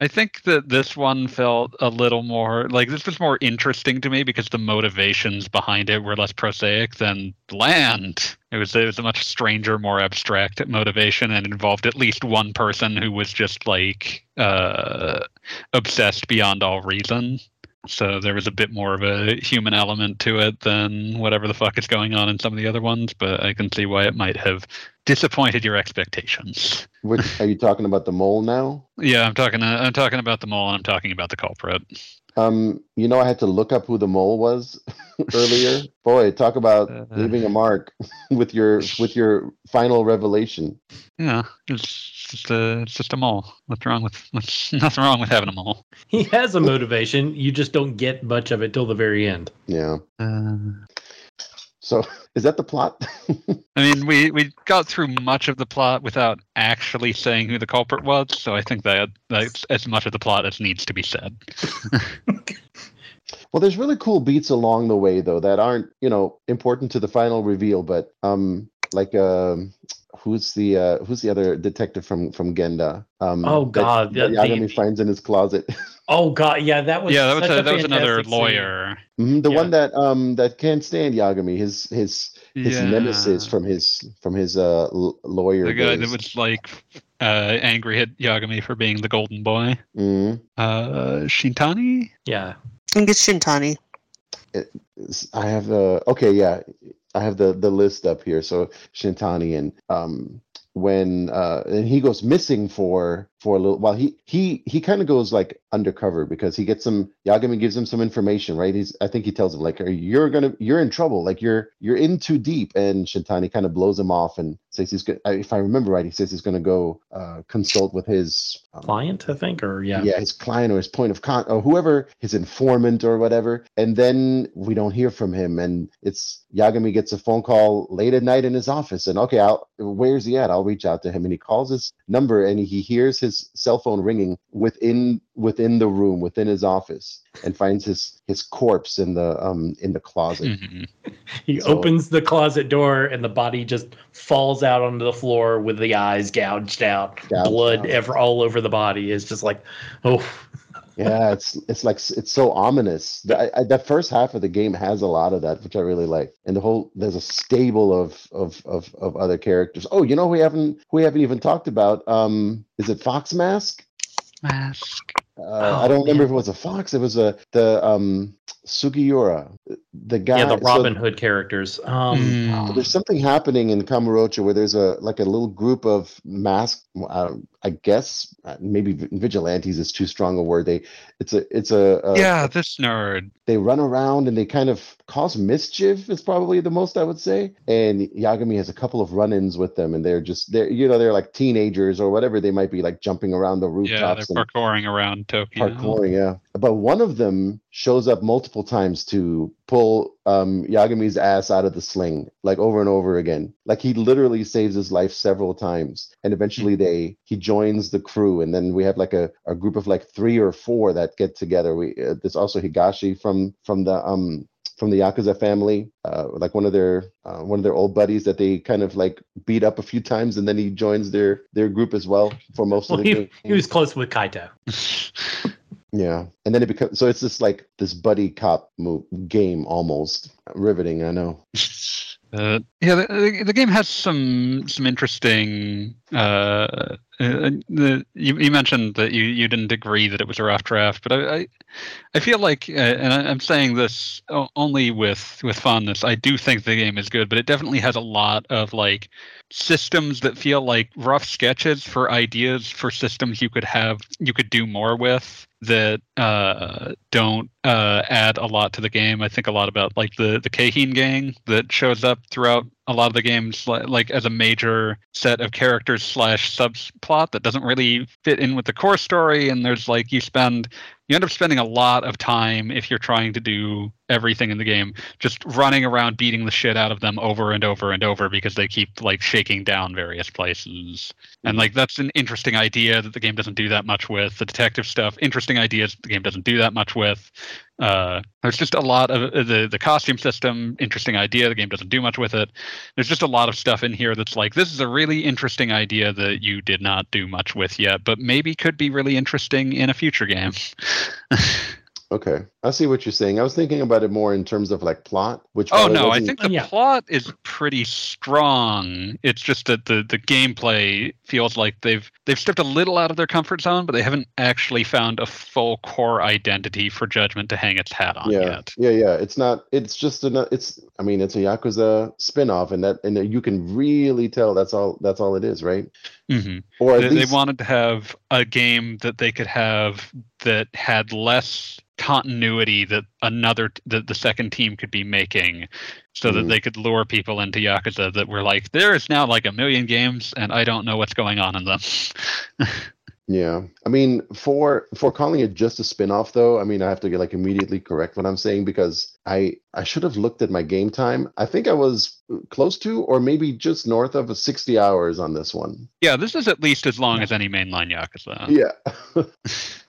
I think that this one felt a little more like this was more interesting to me because the motivations behind it were less prosaic than land. It was it was a much stranger, more abstract motivation and involved at least one person who was just like uh obsessed beyond all reason. So there was a bit more of a human element to it than whatever the fuck is going on in some of the other ones, but I can see why it might have disappointed your expectations. Which are you talking about the mole now? Yeah, I'm talking. Uh, I'm talking about the mole, and I'm talking about the culprit. Um, you know, I had to look up who the mole was earlier. Boy, talk about Uh. leaving a mark with your with your final revelation. Yeah, it's just a it's just a mole. What's wrong with what's nothing wrong with having a mole? He has a motivation. You just don't get much of it till the very end. Yeah. Uh, So is that the plot? I mean, we we got through much of the plot without actually saying who the culprit was, so I think that that's as much of the plot as needs to be said. well, there's really cool beats along the way though that aren't, you know, important to the final reveal, but um like uh, who's the uh who's the other detective from from Genda? Um Oh, that- God, that the- Yagami the- finds in his closet. Oh god, yeah, that was yeah, that was such a, that was another fantastic scene. lawyer. Mhm, the Yeah. one that um that can't stand Yagami, his his his yeah. nemesis from his from his uh l- lawyer the guy days. that was like uh, angry at Yagami for being the golden boy. Mhm. Uh, Shintani. Yeah. I think it's Shintani. S- I have the okay, yeah, I have the the list up here. So Shintani and um when uh and he goes missing for for a little while he he he kind of goes like undercover because he gets some Yagami gives him some information right? He's I think he tells him like you're gonna you're in trouble. Like you're you're in too deep. And Shintani kind of blows him off and says he's good if I remember right he says he's gonna go uh consult with his um, Client, I think, or yeah. yeah. his client or his point of con or whoever his informant or whatever. And then we don't hear from him. And it's yagami gets a phone call late at night in his office and okay i'll where's he at? I'll reach out to him. And he calls his number and he hears his cell phone ringing within within the room within his office and finds his his corpse in the um in the closet Mhm. He So- opens the closet door and the body just falls out onto the floor with the eyes gouged out, Gouged blood out. ever all over the body. is just like, oh, yeah it's it's like it's so ominous. The, I, I, that first half of the game has a lot of that which i really like. And the whole there's a stable of of of, of other characters. Oh you know who we haven't who we haven't even talked about? Um is it fox mask? Mask. uh, i Oh, don't remember man. if it was a fox. It was a the um sugiura the guy yeah, the so- Robin Hood characters. Um, Mm. there's something happening in Kamurocho where there's a like a little group of masked, uh, I guess uh, maybe vigilantes is too strong a word. They it's a it's a, a yeah, this nerd. they run around and they kind of cause mischief is probably the most I would say. And Yagami has a couple of run-ins with them, and they're just they're you know they're like teenagers or whatever they might be like jumping around the rooftops Yeah, they're rooftops and parkouring around Tokyo. parkouring. Yeah, but one of them shows up multiple times to pull um, Yagami's ass out of the sling, like over and over again. Like he literally saves his life several times, and eventually they he joins the crew, and then we have like a, a group of like three or four that get together. We uh, there's also Higashi from from the um from the Yakuza family, uh, like one of their uh, one of their old buddies that they kind of like beat up a few times, and then he joins their their group as well for most Well, of the he, game. he was close with Kaito. Yeah, and then it becomes so it's just like this buddy cop mo- game almost riveting. I know. Uh, yeah, the, the, game has some some interesting. Uh, uh, the, you, you mentioned that you, you didn't agree that it was a rough draft, but I I, I feel like, uh, and I, I'm saying this only with with fondness. I do think the game is good, but it definitely has a lot of like systems that feel like rough sketches for ideas for systems you could have you could do more with that uh, don't uh, add a lot to the game. I think a lot about like the the Keihin gang that shows up throughout a lot of the games, like as a major set of characters slash subplot that doesn't really fit in with the core story. And there's like you spend you end up spending a lot of time if you're trying to do everything in the game just running around beating the shit out of them over and over and over because they keep like shaking down various places and like that's an interesting idea that the game doesn't do that much with the detective stuff interesting ideas the game doesn't do that much with uh, there's just a lot of uh, the the costume system interesting idea the game doesn't do much with it. There's just a lot of stuff in here that's like this is a really interesting idea that you did not do much with yet but maybe could be really interesting in a future game. Okay, I see what you're saying. I was thinking about it more in terms of like plot, which Oh no, I think the Yeah. plot is pretty strong. It's just that the the gameplay feels like they've they've stepped a little out of their comfort zone, but they haven't actually found a full core identity for Judgment to hang its hat on yeah, yet. yeah, yeah. It's not. It's just an. It's. I mean, it's a Yakuza spin-off, and that and you can really tell that's all. That's all it is, right? hmm Or at They, they wanted to have a game that they could have that had less continuity that another that the second team could be making so that Mhm. they could lure people into yakuza that were like there is now like a million games and i don't know what's going on in them Yeah, I mean, for for calling it just a spin-off, though, I mean, I have to get like immediately correct what I'm saying because I I should have looked at my game time. I think I was close to, or maybe just north of 60 hours on this one. yeah this is at least as long as any mainline yakuza Yeah,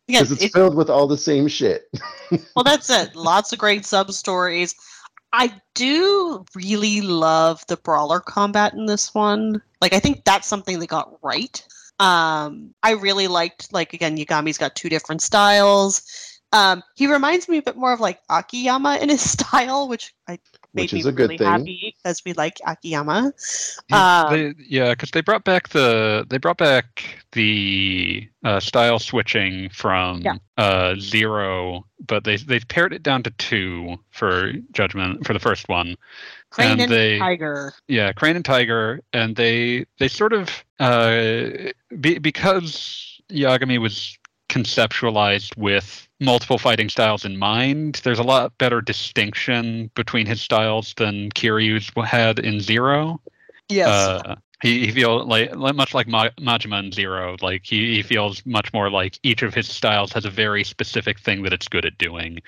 Yeah, because it's it- filled with all the same shit. well, that's it. Lots of great sub stories. I do really love the brawler combat in this one. Like, I think that's something they got right. Um, I really liked, like, again, Yagami's got two different styles. Um, he reminds me a bit more of like Akiyama in his style, which I made Which me is a good really thing. happy because we like Akiyama. Yeah, Um, they, yeah, because they brought back the they brought back the uh, style switching from Yeah. uh, zero, but they they pared it down to two for Judgment for the first one. Crane and and, they- Tiger. Yeah, Crane and Tiger, and they they sort of uh, be, because Yagami was conceptualized with multiple fighting styles in mind. There's a lot better distinction between his styles than Kiryu's had in Zero. Yes. Uh, he, he feels like, much like Ma- Majima in Zero. Like he, he feels much more like each of his styles has a very specific thing that it's good at doing.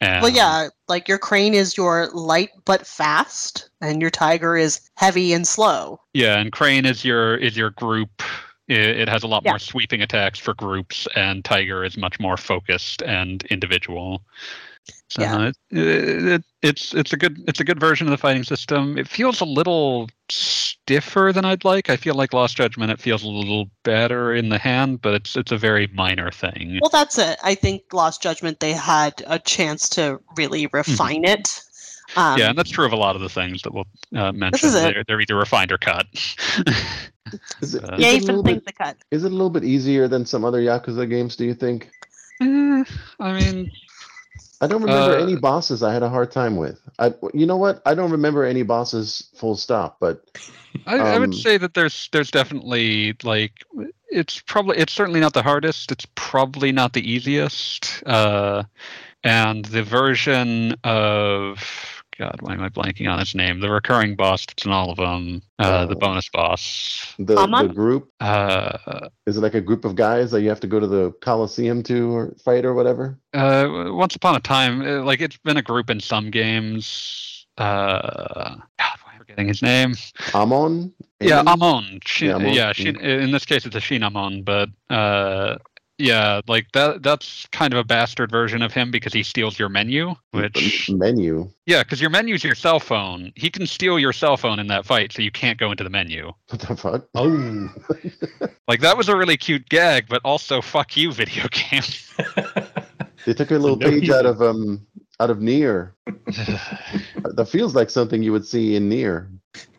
And, Well, yeah, like your crane is your light but fast, and your tiger is heavy and slow. Yeah, and Crane is your is your group. It, it has a lot Yeah. more sweeping attacks for groups, and Tiger is much more focused and individual. So Yeah. it, it, it's it's a good it's a good version of the fighting system. It feels a little stiffer than I'd like. I feel like Lost Judgment. It feels a little better in the hand, but it's it's a very minor thing. Well, that's it. I think Lost Judgment they had a chance to really refine it. Um, Mm-hmm. yeah, and that's true of a lot of the things that we'll uh, mention. is. They're, they're either refined or cut. Is it, Uh, is yay it a for the little things bit, cut. is it a little bit easier than some other Yakuza games? Do you think? Eh, I mean, I don't remember Uh, any bosses I had a hard time with. I, you know what? I don't remember any bosses full stop. But I, I Um, would say that there's there's definitely like it's probably it's certainly not the hardest. It's probably not the easiest. Uh, and the version of God, why am I blanking on his name? The recurring boss that's in all of them. Uh, the Uh, bonus boss. The, the group Uh, is it like a group of guys that you have to go to the Coliseum to or fight or whatever? uh, once upon a time, uh, like it's been a group in some games. Uh, God, why am I forgetting his name? Amon? Yeah, Amon? Amon. Yeah, Amon, yeah, Shin, in this case it's a Shin Amon, but uh, yeah, like that. That's kind of a bastard version of him because he steals your menu. Which menu. yeah, because your menu's your cell phone. He can steal your cell phone in that fight, so you can't go into the menu. What the fuck? Oh. Like that was a really cute gag, but also fuck you, video game. They took a little No page out of um out of NieR. that feels like something you would see in NieR.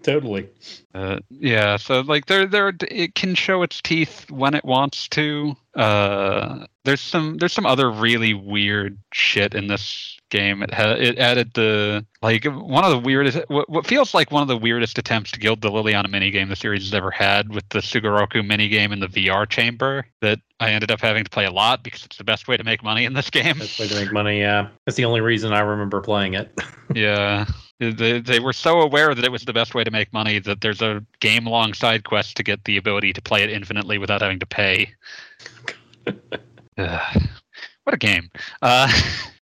totally. Uh, yeah, so like there, there, it can show its teeth when it wants to. Uh, there's some, there's some other really weird shit in this game. It had, it added the like one of the weirdest, what, what feels like one of the weirdest attempts to gild the Liliana minigame the series has ever had with the Sugoroku minigame in the VR chamber that I ended up having to play a lot because it's the best way to make money in this game. That's way to make money. Yeah, that's the only reason I remember playing it. Yeah. They, they were so aware that it was the best way to make money that there's a game long side quest to get the ability to play it infinitely without having to pay. What a game. Uh,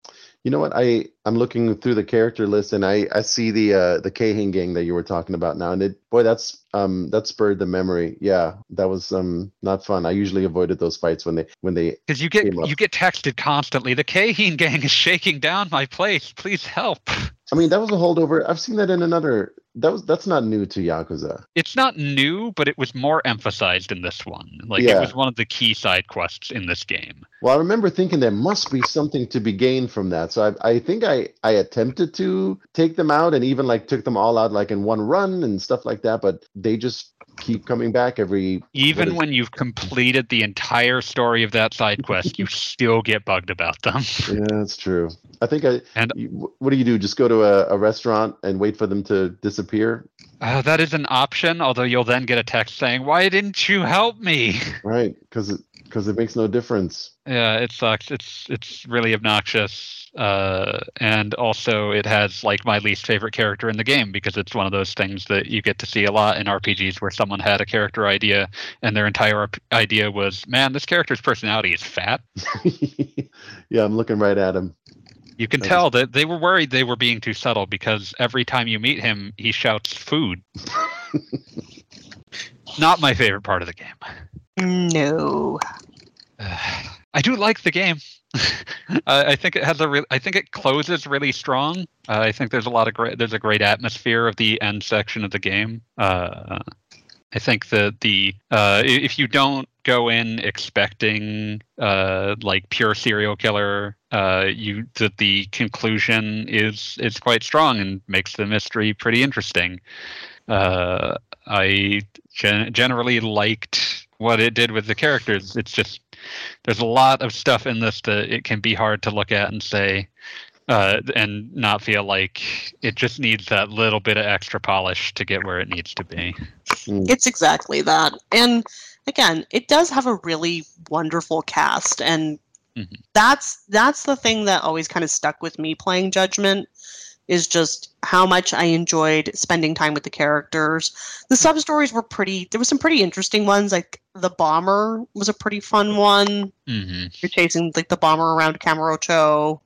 You know what? I I'm looking through the character list and I I see the uh the Keihin gang that you were talking about now and it boy that's um that spurred the memory. Yeah, that was um not fun. I usually avoided those fights when they when they Because you get you get texted constantly. The Keihin gang is shaking down my place. Please help. I mean that was a holdover. I've seen that in another that was that's not new to Yakuza. It's not new, but it was more emphasized in this one. Like it was one of the key side quests in this game. Well, I remember thinking there must be something to be gained from that. So I, I think I, I attempted to take them out and even like took them all out like in one run and stuff like that. But they just keep coming back every. Even is- when you've completed the entire story of that side quest, you still get bugged about them. Yeah, that's true. I think I. And- you, what do you do? Just go to a, a restaurant and wait for them to disappear, Uh, that is an option, although you'll then get a text saying, "Why didn't you help me?" right? Because because it makes no difference. Yeah, it sucks. It's it's really obnoxious, uh, and also it has like my least favorite character in the game because it's one of those things that you get to see a lot in RPGs where someone had a character idea and their entire idea was, "Man, this character's personality is fat." yeah, I'm looking right at him. You can tell that they were worried they were being too subtle because every time you meet him, he shouts "food." Not my favorite part of the game. No. I do like the game. I I think it has a. Re- I think it closes really strong. Uh, I think there's a lot of great. There's a great atmosphere of the end section of the game. Uh, I think that the uh, if you don't go in expecting uh, like pure serial killer, uh, you that the conclusion is is quite strong and makes the mystery pretty interesting. Uh, I gen- generally liked what it did with the characters. It's just there's a lot of stuff in this that it can be hard to look at and say uh, and not feel like it just needs that little bit of extra polish to get where it needs to be. It's exactly that. And again, it does have a really wonderful cast and Mhm. that's that's the thing that always kind of stuck with me playing Judgment is just how much I enjoyed spending time with the characters. The sub stories were pretty there were some pretty interesting ones like the bomber was a pretty fun one. hmm You're chasing like the bomber around Kamurocho.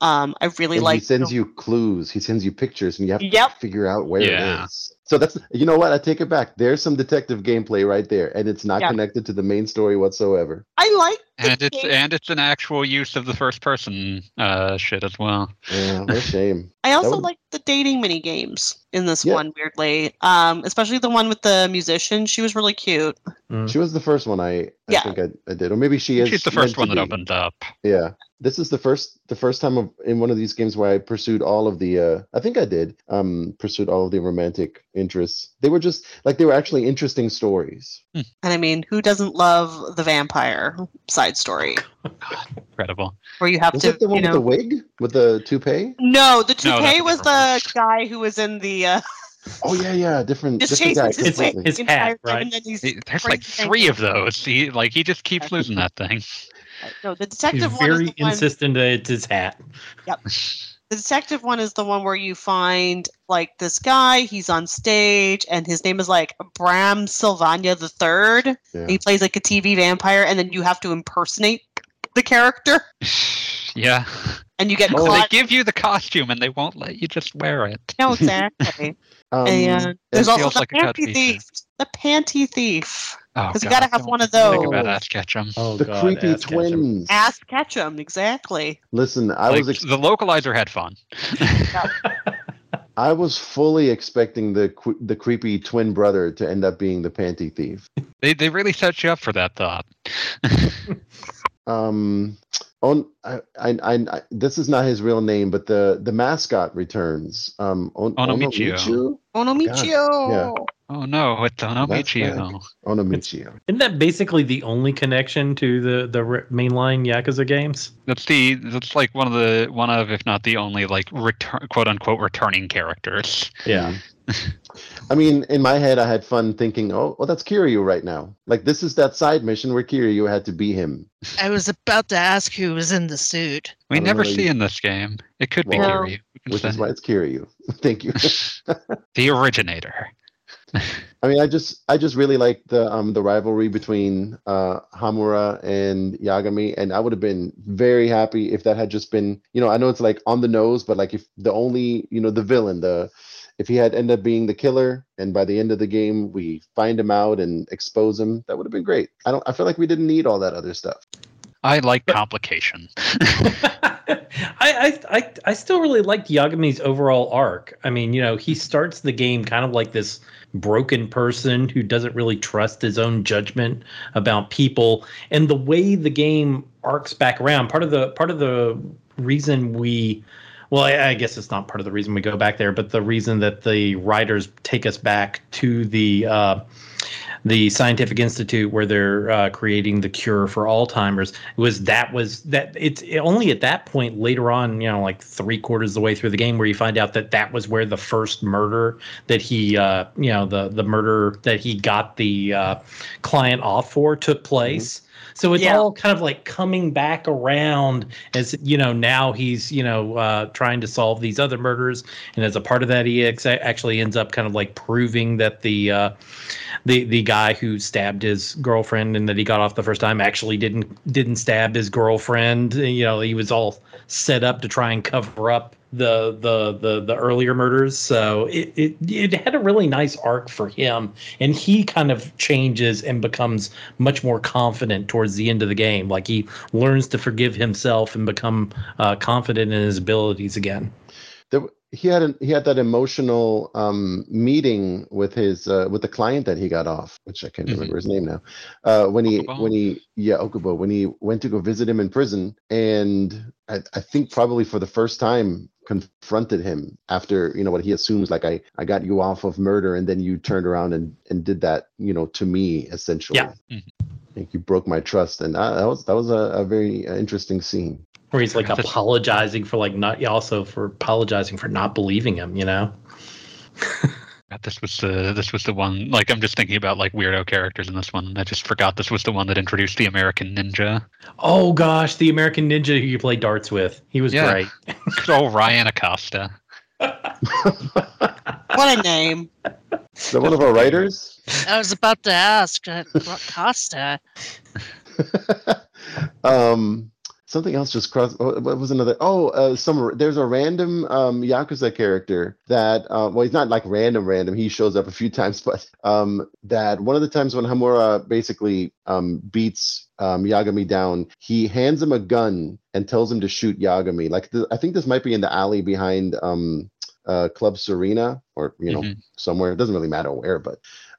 Um I really like he sends you clues. He sends you pictures, and you have to figure out where Yeah. it is. So that's you know what I take it back. There's some detective gameplay right there, and it's not Yeah. connected to the main story whatsoever. I like And it's game. and it's an actual use of the first person uh, shit as well. Yeah, what a shame. I also would- like the dating mini games in this Yeah. one weirdly. Um, especially the one with the musician. She was really cute. Mm. She was the first one I, I Yeah. think I, I did, or maybe she is. She's the first one that be. opened up. Yeah, this is the first the first time of, in one of these games where I pursued all of the. Uh, I think I did um pursued all of the romantic interests. They were just like they were actually interesting stories. And I mean, who doesn't love the vampire side story Incredible. where you have Was to, it the one you with know? the wig with the toupee? no, the toupee a was different the guy who was in the uh, Oh yeah, yeah, different just different chasing guy. his It's- his hat, right? and He- There's like three thing. of those. He like he just keeps losing that thing. No, the He's detective one is very the one. insistent that it's his hat. Yep. The detective one is the one where you find like this guy. He's on stage, and his name is like Bram Sylvania the Third. Yeah. He plays like a TV vampire, and then you have to impersonate the character, Yeah. and you get Oh. They give you the costume and they won't let you just wear it. No, exactly. Um, and there's also the like panty thief. The panty thief. Oh, 'Cause you gotta have don't one of Think about those. Ash Ketchum. Oh the god, creepy Ass Ketchum. twins. Ask Ketchum, exactly. Listen, I Like, was ex- the localizer had fun. I was fully expecting the the creepy twin brother to end up being the panty thief. they they really set you up for that thought. Um, on I, I, I, I this is not his real name, but the the mascot returns. Um, on, Onomichio. Onomichio? Onomichio. Oh no, it's Onomichio. back. Onomichio. Isn't that basically the only connection to the the mainline Yakuza games? That's the that's like one of the one of if not the only like return quote unquote returning characters. Yeah. I mean, in my head, I had fun thinking, oh, well, that's Kiryu right now. Like this is that side mission where Kiryu had to be him. I was about to ask who was in the suit. We never see you- in this game. It could be Well, Kiryu. We can Which is why it's Kiryu. Thank you. the originator. I mean, I just, I just really like the um the rivalry between uh Hamura and Yagami, and I would have been very happy if that had just been, you know, I know it's like on the nose, but like if the only, you know, the villain, the if he had ended up being the killer, and by the end of the game we find him out and expose him, that would have been great. I don't, I feel like we didn't need all that other stuff. I like complication. I, I I I still really liked Yagami's overall arc. I mean, you know, he starts the game kind of like this broken person who doesn't really trust his own judgment about people, and the way the game arcs back around. Part of the part of the reason we well, I, I guess it's not part of the reason we go back there, but the reason that the writers take us back to the uh, the scientific institute where they're uh, creating the cure for Alzheimer's was that was that it's only at that point later on, you know, like three quarters of the way through the game where you find out that that was where the first murder that he, uh, you know, the the murder that he got the uh, client off for took place. So it's Yeah. all kind of like coming back around as you know now he's you know uh, trying to solve these other murders, and as a part of that, he ex- actually ends up kind of like proving that the uh, the the guy who stabbed his girlfriend and that he got off the first time actually didn't didn't stab his girlfriend. You know, he was all set up to try and cover up the the the the earlier murders. So it it it had a really nice arc for him, and he kind of changes and becomes much more confident towards the end of the game. Like he learns to forgive himself and become uh, confident in his abilities again. There, he had an, he had that emotional um meeting with his uh, with the client that he got off, which I can't Mhm. remember his name now. Uh, when he Okubo? when he yeah Okubo when he went to go visit him in prison, and I, I think probably for the first time confronted him after you know what he assumes like I I got you off of murder, and then you turned around and and did that you know to me essentially. Yeah. Mhm. I think you broke my trust, and uh, that was that was a, a very uh, interesting scene. Where he's like Just- apologizing for like not also for apologizing for not believing him, you know? This was the this was the one. Like I'm just thinking about like weirdo characters in this one. I just forgot this was the one that introduced the American Ninja. Oh gosh, the American Ninja who you play darts with. He was Yeah. great. Good old Ryan Acosta. What a name. Is that one of our writers? I was about to ask uh, what Costa. um something else just crossed oh, what was another oh uh some there's a random um yakuza character that uh, well he's not like random random. He shows up a few times but um that one of the times when hamura basically um beats um yagami down he hands him a gun and tells him to shoot yagami. Like the, i think this might be in the alley behind um uh club serena or you know Mhm. somewhere. It doesn't really matter where but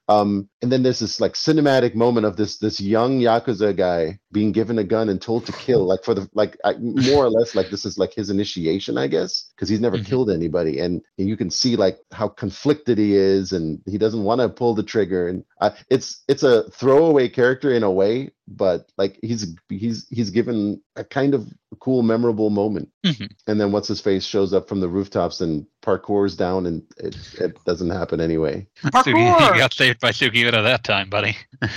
um, and then there's this like cinematic moment of this this young yakuza guy being given a gun and told to kill, like for the like I, more or less like this is like his initiation, I guess, because he's never Mhm. killed anybody, and, and you can see like how conflicted he is, and he doesn't want to pull the trigger, and uh, it's it's a throwaway character in a way, but like he's he's he's given a kind of cool, memorable moment, Mhm. and then what's his face shows up from the rooftops and parkours down, and it it doesn't happen anyway. Sugi, Parkour! you got saved by Sugiura that time, buddy.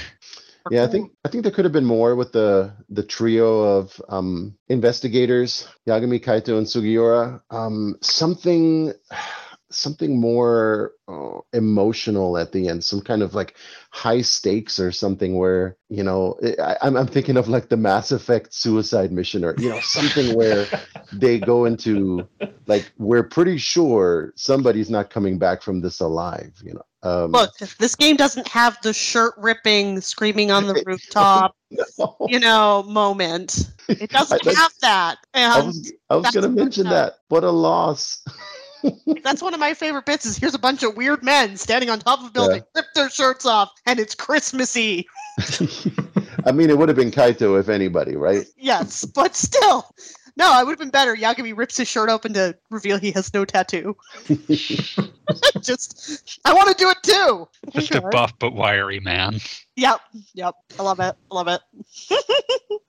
Yeah, I think I think there could have been more with the the trio of um, investigators, Yagami Kaito and Sugiura. Um, something something more uh, emotional at the end, some kind of like high stakes or something where you know I, I'm I'm thinking of like the Mass Effect suicide mission or you know something where they go into like we're pretty sure somebody's not coming back from this alive. You know. Um, Look, this game doesn't have the shirt ripping, screaming on the rooftop, no. you know, moment. It doesn't That's- have that. I And was I was that's gonna mention note. that. What a loss. That's one of my favorite bits is here's a bunch of weird men standing on top of a building, rip their shirts off, and it's Christmassy. I mean, it would have been Kaito if anybody, right? Yes, but still. No, I would have been better. Yagami rips his shirt open to reveal he has no tattoo. Just, I want to do it too. Just a buff but wiry man. Yep, yep. I love it. I love it.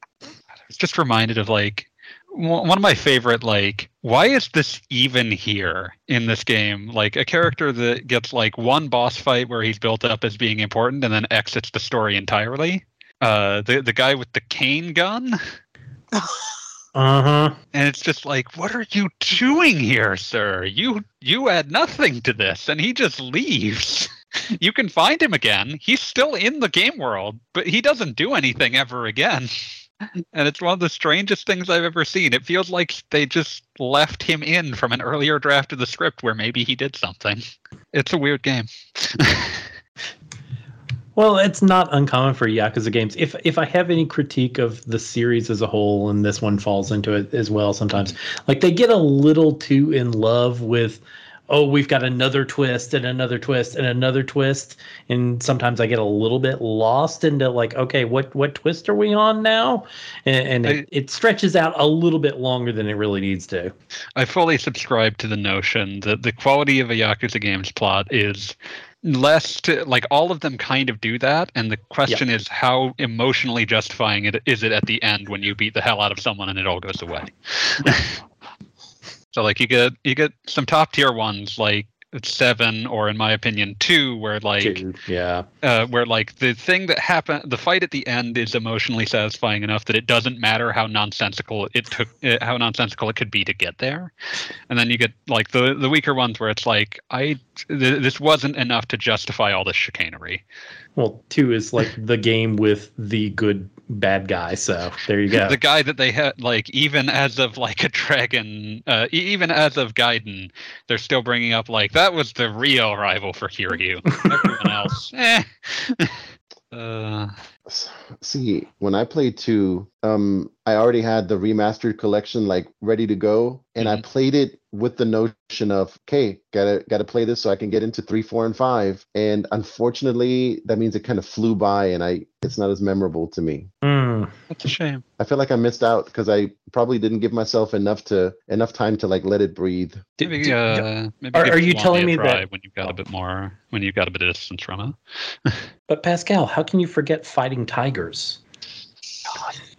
It's just reminded of like one of my favorite like why is this even here in this game? Like a character that gets like one boss fight where he's built up as being important and then exits the story entirely? Uh the the guy with the cane gun? Uh-huh. and it's just like what are you doing here sir? You you add nothing to this. And he just leaves. You can find him again. He's still in the game world but he doesn't do anything ever again and it's one of the strangest things i've ever seen. It feels like they just left him in from an earlier draft of the script where maybe he did something. It's a weird game. Well, it's not uncommon for Yakuza games. If if I have any critique of the series as a whole, and this one falls into it as well, sometimes like they get a little too in love with, oh, we've got another twist and another twist and another twist, and sometimes I get a little bit lost into like, okay, what what twist are we on now? And, and it, it stretches out a little bit longer than it really needs to. I fully subscribe to the notion that the quality of a Yakuza game's plot is less to like all of them kind of do that. And the question is how emotionally justifying it is it at the end when you beat the hell out of someone and it all goes away so like you get you get some top tier ones like seven or in my opinion two where like Dude, yeah. uh, where like the thing that happened, the fight at the end is emotionally satisfying enough that it doesn't matter how nonsensical it took, uh, how nonsensical it could be to get there, and then you get like the the weaker ones where it's like I th- this wasn't enough to justify all this chicanery. Well, two is like the game with the good bad guy. So there you go. The guy that they had, like even as of like a dragon, uh, even as of Gaiden, they're still bringing up like that was the real rival for Kiryu. Everyone else, eh. uh, See, when I played two, um, I already had the remastered collection like ready to go, and I Mhm. played it with the notion of, okay, gotta gotta play this so I can get into three, four, and five. And unfortunately, that means it kind of flew by, and I it's not as memorable to me. Hmm. that's a shame. I feel like I missed out because I probably didn't give myself enough to enough time to like let it breathe. Did- Maybe, did- uh, maybe are- give are you Kiwami telling a me try that- when you've got a bit more when you've got a bit of distance from it? But Pascal, how can you forget fighting tigers?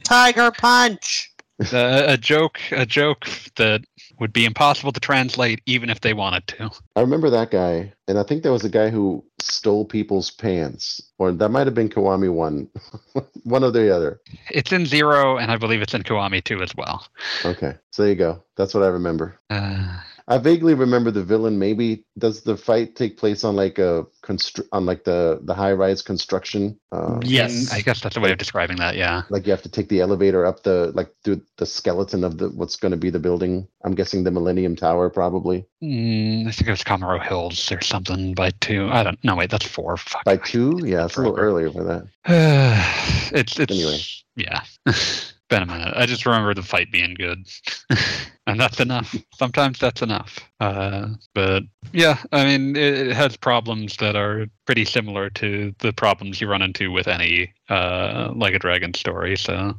Tiger Punch. Uh, a joke, a joke that would be impossible to translate even if they wanted to. I remember that guy, and I think there was a guy who stole people's pants, or that might have been Kiwami one, one or the other. It's in Zero, and I believe it's in Kiwami too as well. Okay, so there you go. That's what I remember. Uh, I vaguely remember the villain. Maybe does the fight take place on like a constr- on like the the high rise construction? Uh, Yes. I guess that's a way of describing that. Yeah. like you have to take the elevator up the like through the skeleton of the what's going to be the building. I'm guessing the Millennium Tower probably Mm, I think it was Kamaro Hills or something by two. I don't. No, wait, that's four. Fuck. by two. Yeah, it's a little Forever. earlier for that. it's it's Anyway. yeah. Been a minute. I just remember the fight being good, and that's enough. Sometimes that's enough. Uh, but yeah, I mean, it, it has problems that are pretty similar to the problems you run into with any uh, like a dragon story. So,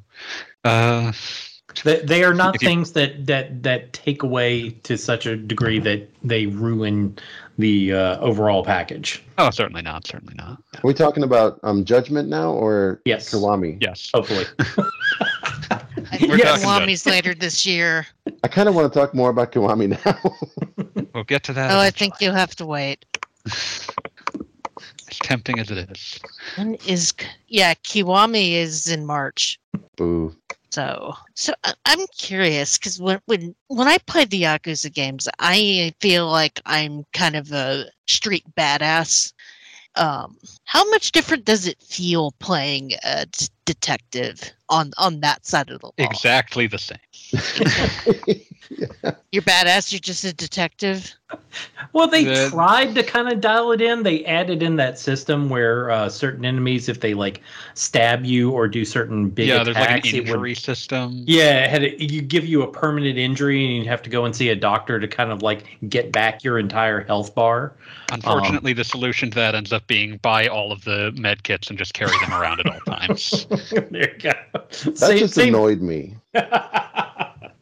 uh, They, they are not If you- things that, that that take away to such a degree that they ruin the uh, overall package. oh, certainly not. Certainly not. Are we talking about um Judgment now or Yes. Kiwami? Yes. Hopefully. I We're think talking about- Kiwami's later this year. I kind of want to talk more about Kiwami now. We'll get to that. Oh, I think you'll have to wait. as tempting as it is. When is yeah, Kiwami is in March. Boo. So, so I- I'm curious because when when when I play the Yakuza games, I feel like I'm kind of a street badass. Um, how much different does it feel playing a d- detective on on that side of the law? Exactly the same. You're badass. You're just a detective. Well, they The- tried to kind of dial it in. They added in that system where uh, certain enemies, if they like stab you or do certain big attacks yeah, there's like an it would- injury system. Yeah, it had a, you give you a permanent injury and you have to go and see a doctor to kind of like get back your entire health bar. Unfortunately, the solution to that ends up being buy all of the med kits and just carry them around at all times. there you go. That just annoyed me. it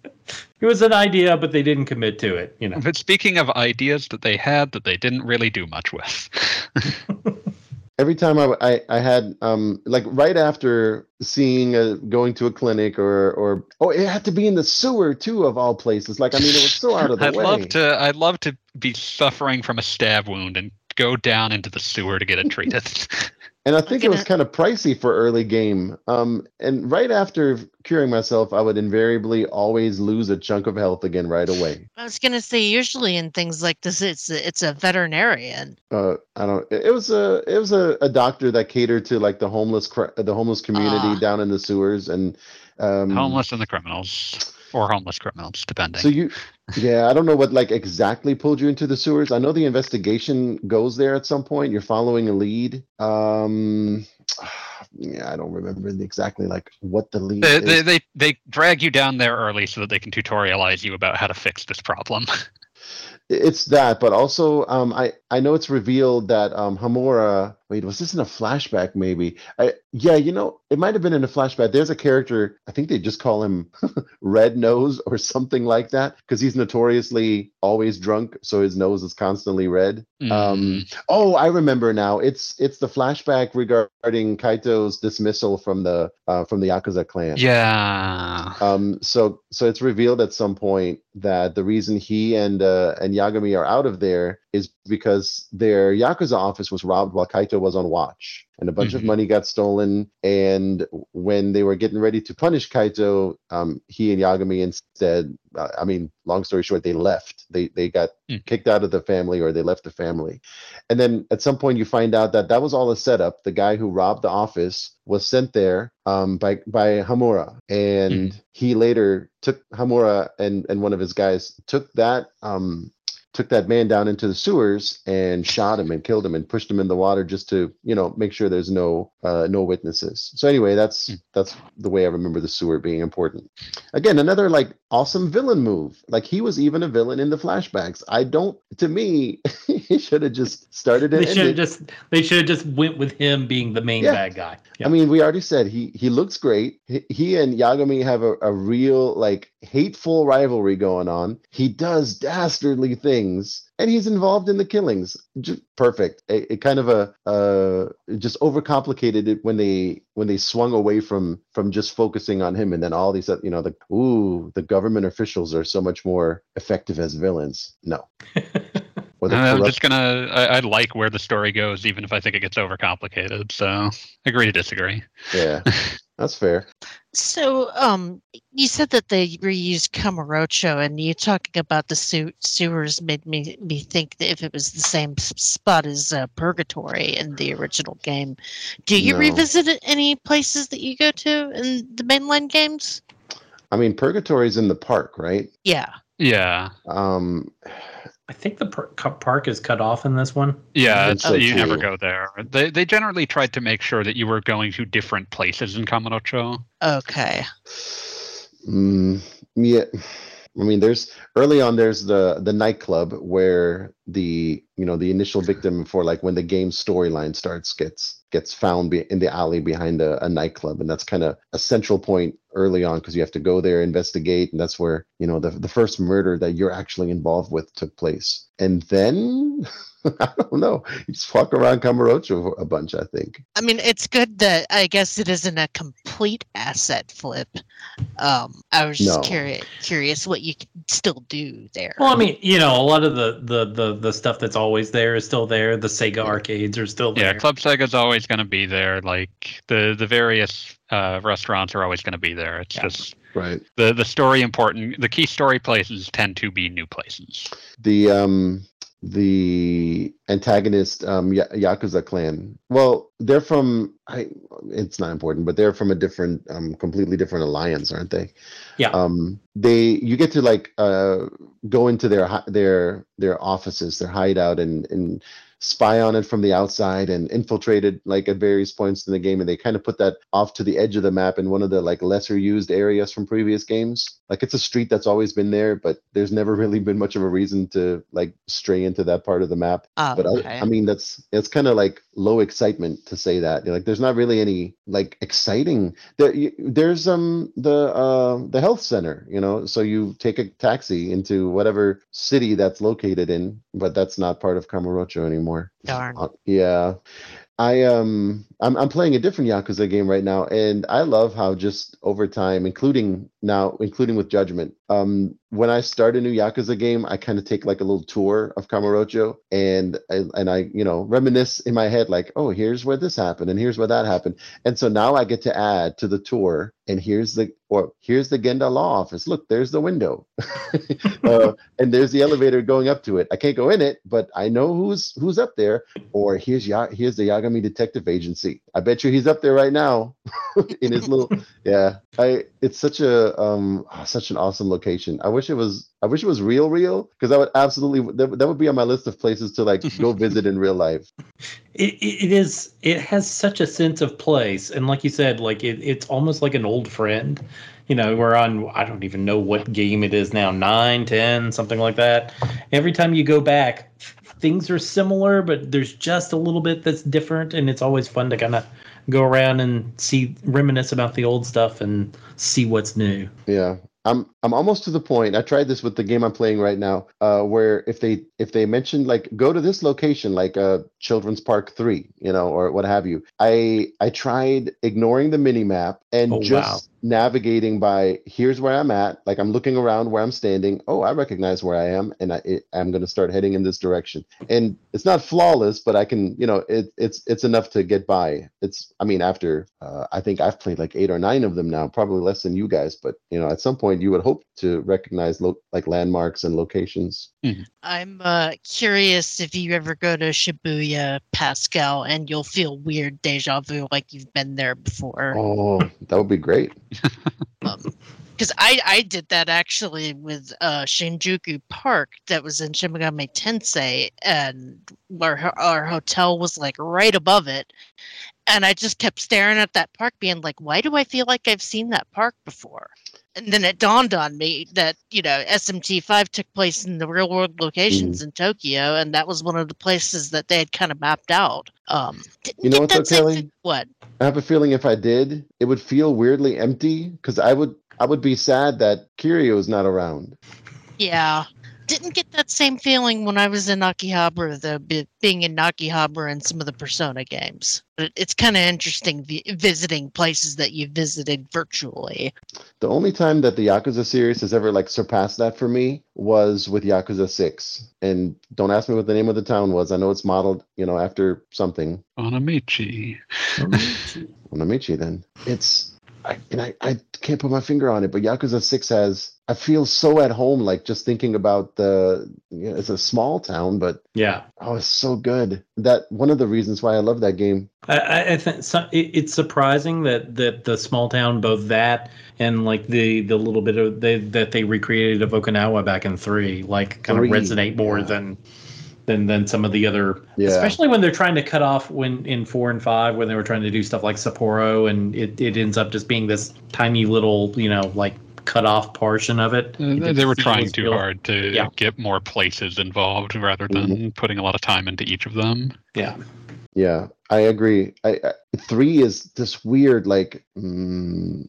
was an idea, but they didn't commit to it. You know. But speaking of ideas that they had that they didn't really do much with, Every time I, I, I had um like right after seeing a going to a clinic or or oh it had to be in the sewer too of all places like I mean it was so out of the I'd way. love to. I'd love to be suffering from a stab wound and go down into the sewer to get it treated. And I think it was kind of pricey for early game. Um, and right after curing myself, I would invariably always lose a chunk of health again right away. I was gonna say usually in things like this, it's a, it's a veterinarian. Uh, I don't. It it was a it was a, a doctor that catered to like the homeless cr- the homeless community Ah. down in the sewers and um, homeless and the criminals, or homeless criminals, depending. So you, yeah, I don't know what like exactly pulled you into the sewers. I know the investigation goes there at some point. You're following a lead. Um, yeah, I don't remember exactly like what the lead they, is. they, they they drag you down there early so that they can tutorialize you about how to fix this problem. It's that, but also um, I I know it's revealed that um, Hamura. Wait, was this in a flashback? Maybe. I yeah, you know, it might have been in a flashback. There's a character. I think they just call him Red Nose or something like that because he's notoriously always drunk, so his nose is constantly red. Mm. Um, oh, I remember now. It's it's the flashback regarding Kaito's dismissal from the uh, from the Yakuza clan. yeah. Um, so so it's revealed at some point that the reason he and uh, and Yagami are out of there is because their Yakuza office was robbed while Kaito was on watch. And a bunch of Mhm. money got stolen. And when they were getting ready to punish Kaito, um, he and Yagami instead, uh, I mean, long story short, they left. They they got Mm. kicked out of the family or they left the family. And then at some point you find out that that was all a setup. The guy who robbed the office was sent there um, by by Hamura, and he later took Hamura and and one of his guys took that um, took that man down into the sewers and shot him and killed him and pushed him in the water just to you know make sure there's no uh, no witnesses. So anyway, that's Mm. that's the way I remember the sewer being important. Again, another like awesome villain move. Like he was even a villain in the flashbacks. I don't. To me, he should have just started They should have just they should have just went with him being the main Yeah. bad guy. Yeah. I mean, we already said he he looks great. He, he and Yagami have a, a real like hateful rivalry going on. He does dastardly things, and he's involved in the killings. Just perfect. It, it kind of a uh just overcomplicated it when they when they swung away from from just focusing on him, and then all these oth- you know the ooh the government officials are so much more effective as villains. No. Or the I'm just gonna. I, I like where the story goes, even if I think it gets overcomplicated. So, agree to disagree. yeah, that's fair. So, um, you said that they reused Kamurocho, and you talking about the su- sewers made me me think that if it was the same spot as uh, Purgatory in the original game, do you No. revisit any places that you go to in the mainline games? I mean, Purgatory's in the park, right? Yeah. Yeah, Um, I think the par- park is cut off in this one. yeah. It's, so, you never go there. They they generally tried to make sure that you were going to different places in Kamurocho. Okay. Mm, yeah. I mean, there's early on. There's the the nightclub where the you know the initial victim for like when the game storyline starts gets gets found be, in the alley behind a, a nightclub, and that's kind of a central point early on because you have to go there investigate, and that's where you know the the first murder that you're actually involved with took place, and then. I don't know. You just walk around Kamurocho a bunch, I think. I mean, it's good that I guess it isn't a complete asset flip. Um, I was just No. curious curious what you could still do there. Well, I mean, you know, a lot of the the the the stuff that's always there is still there. The Sega arcades are still there. Yeah, Club Sega's always going to be there. Like the the various uh, restaurants are always going to be there. It's Yeah. just Right. the the story important. The key story places tend to be new places. The um the antagonist um Ya- Yakuza clan. Well, they're from I it's not important, but they're from a different um completely different alliance, aren't they? Yeah. Um they you get to like uh go into their their their offices, their hideout and and spy on it from the outside and infiltrate it like at various points in the game and they kind of put that off to the edge of the map in one of the like lesser used areas from previous games like it's a street that's always been there but there's never really been much of a reason to like stray into that part of the map Oh, but okay. I, I mean that's it's kind of like low excitement to say that like there's not really any like exciting there there's um the uh the health center you know so you take a taxi into whatever city that's located in but that's not part of Kamurocho anymore Darn. uh, yeah. I um I'm I'm playing a different Yakuza game right now and I love how just over time including now including with Judgment um when I start a new Yakuza game I kind of take like a little tour of Kamurocho and and I you know reminisce in my head like oh here's where this happened and here's where that happened. And so now I get to add to the tour and here's the or here's the Genda law office. Look there's the window. Uh, and there's the elevator going up to it. I can't go in it but I know who's who's up there. Or here's ya- here's the Yagami Detective Agency. I bet you he's up there right now in his little yeah. I it's such a um ah, such an awesome location. I wish it was I wish it was real real because I would absolutely that, that would be on my list of places to like go visit in real life. It, it is. It has such a sense of place, and like you said, like it, it's almost like an old friend. You know, we're on. I don't even know what game it is now. Nine, ten, something like that. Every time you go back, things are similar, but there's just a little bit that's different, and it's always fun to kind of go around and see reminisce about the old stuff and see what's new. Yeah. I'm I'm almost to the point. I tried this with the game I'm playing right now, uh, where if they if they mention like go to this location, like uh Children's Park Three, you know, or what have you. I I tried ignoring the mini map and Oh, just wow. Navigating by here's where I'm at. Like I'm looking around where I'm standing. Oh, I recognize where I am, and I it, I'm going to start heading in this direction. And it's not flawless, but I can, you know, it it's it's enough to get by. It's I mean after uh, I think I've played like eight or nine of them now, probably less than you guys, but you know at some point you would hope to recognize lo- like landmarks and locations. I'm uh, curious if you ever go to Shibuya, Pascal, and you'll feel weird deja vu like you've been there before. Oh, that would be great um, because I, I did that actually with uh, Shinjuku Park that was in Shin Megami Tensei, and our, our hotel was like right above it. And I just kept staring at that park, being like, why do I feel like I've seen that park before? And then it dawned on me that, you know, SMT5 took place in the real world locations in Tokyo, and that was one of the places that they had kind of mapped out. Um, You know what, though, Kelly? What? I have a feeling if I did, it would feel weirdly empty because I would I would be sad that Kiryu is not around. Yeah. Didn't get that same feeling when I was in Akihabara, though, be, being in Akihabara and some of the Persona games. But it's kind of interesting vi- visiting places that you visited virtually. The only time that the Yakuza series has ever like surpassed that for me was with Yakuza 6. And don't ask me what the name of the town was. I know it's modeled, you know, after something. Onomichi. Onomichi then. It's I and I, I can't put my finger on it, but Yakuza 6 has I feel so at home like just thinking about the you know, it's a small town, but Yeah. oh it's so good. That one of the reasons why I love that game. I- I, I think so, it, it's surprising that, that the small town, both that and like the the little bit of they, that they recreated of Okinawa back in three, like kind Three, of resonate more yeah. than than than some of the other. Yeah. Especially when they're trying to cut off when in four and five when they were trying to do stuff like Sapporo and it, it ends up just being this tiny little you know like cut off portion of it. Uh, they- were trying too real- hard to Yeah. get more places involved rather than putting a lot of time into each of them. Yeah. Yeah, I agree. I, I three is this weird, like mm,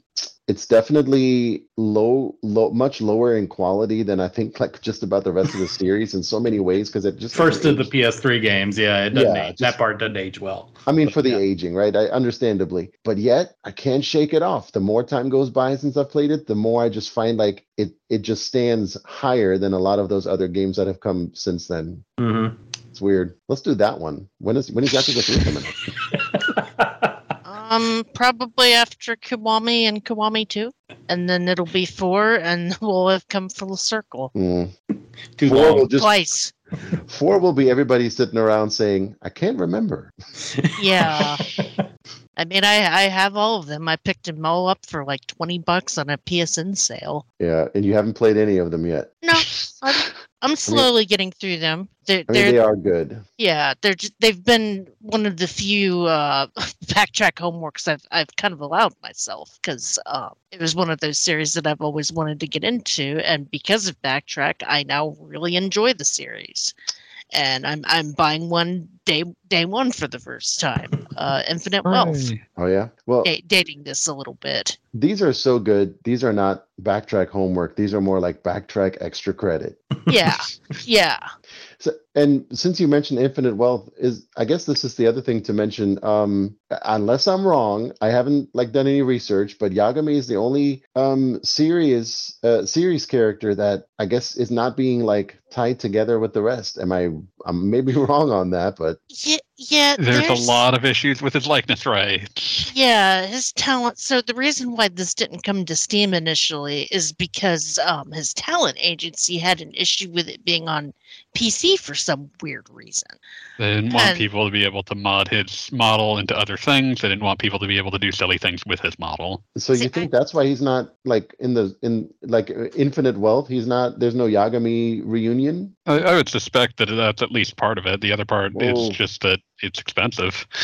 it's definitely low, low, much lower in quality than I think like just about the rest of the series in so many ways because it just First of the PS3 games, yeah, it doesn't Yeah, age. just- that part doesn't age well. I mean, for the Yeah. aging, right? I understandably, but yet I can't shake it off. The more time goes by since I've played it, the more I just find like it it just stands higher than a lot of those other games that have come since then. hmm It's weird. Let's do that one. When is when is Yakuza 3 coming? Um, probably after Kiwami and Kiwami 2. And then it'll be 4, and we'll have come full circle. Mm. Too Four will just Twice. four will be everybody sitting around saying, "I can't remember." Yeah. I mean, I, I have all of them. I picked them all up for like 20 bucks on a PSN sale. Yeah, and you haven't played any of them yet. No, I'm, I'm slowly getting through them. They're, I mean, they're they are good. Yeah, they're just, they've been one of the few uh, backtrack homeworks I've I've kind of allowed myself because uh, it was one of those series that I've always wanted to get into, and because of backtrack, I now really enjoy the series, and I'm I'm buying one day day one for the first time. Uh, Infinite Wealth, Oh yeah. Well, da- dating this a little bit. these are so good. These are not backtrack homework. These are more like backtrack extra credit. Yeah, yeah. So, and since you mentioned infinite wealth, is I guess this is the other thing to mention. Um, unless I'm wrong, I haven't like done any research, but Yagami is the only um series uh, series character that I guess is not being like tied together with the rest. Am I? I'm maybe wrong on that, but Yeah, yeah. There's, a lot of issues with his likeness rights. Yeah, his talent. So the reason why this didn't come to Steam initially is because um, his talent agency had an issue with it being on PC for some weird reason. They didn't want And- people to be able to mod his model into other things. They didn't want people to be able to do silly things with his model. so you think that's why he's not like in the in like infinite wealth? He's not. There's no Yagami reunion. I, I would suspect that that's at least part of it. The other part Whoa. is just that it's expensive.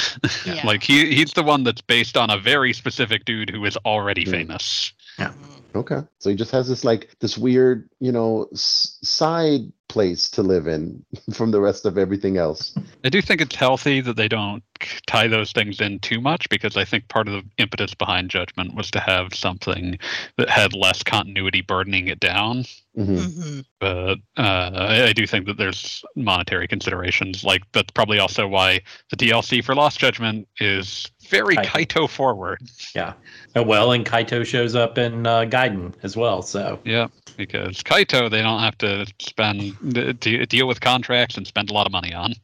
Yeah. like he he's the one that's based on a very specific dude who is already Hmm. famous. Yeah. Okay. So he just has this like this weird, you know, s- side place to live in from the rest of everything else. I do think it's healthy that they don't tie those things in too much because I think part of the impetus behind Judgment was to have something that had less continuity burdening it down. Mhm. hmm But uh, I, I do think that there's monetary considerations. Like that's probably also why the DLC for Lost Judgment is very Kaito. Kaito forward. Yeah. Oh, well, and Kaito shows up in uh, Gaiden as well. So Yeah, because Kaito they don't have to spend de- deal with contracts and spend a lot of money on.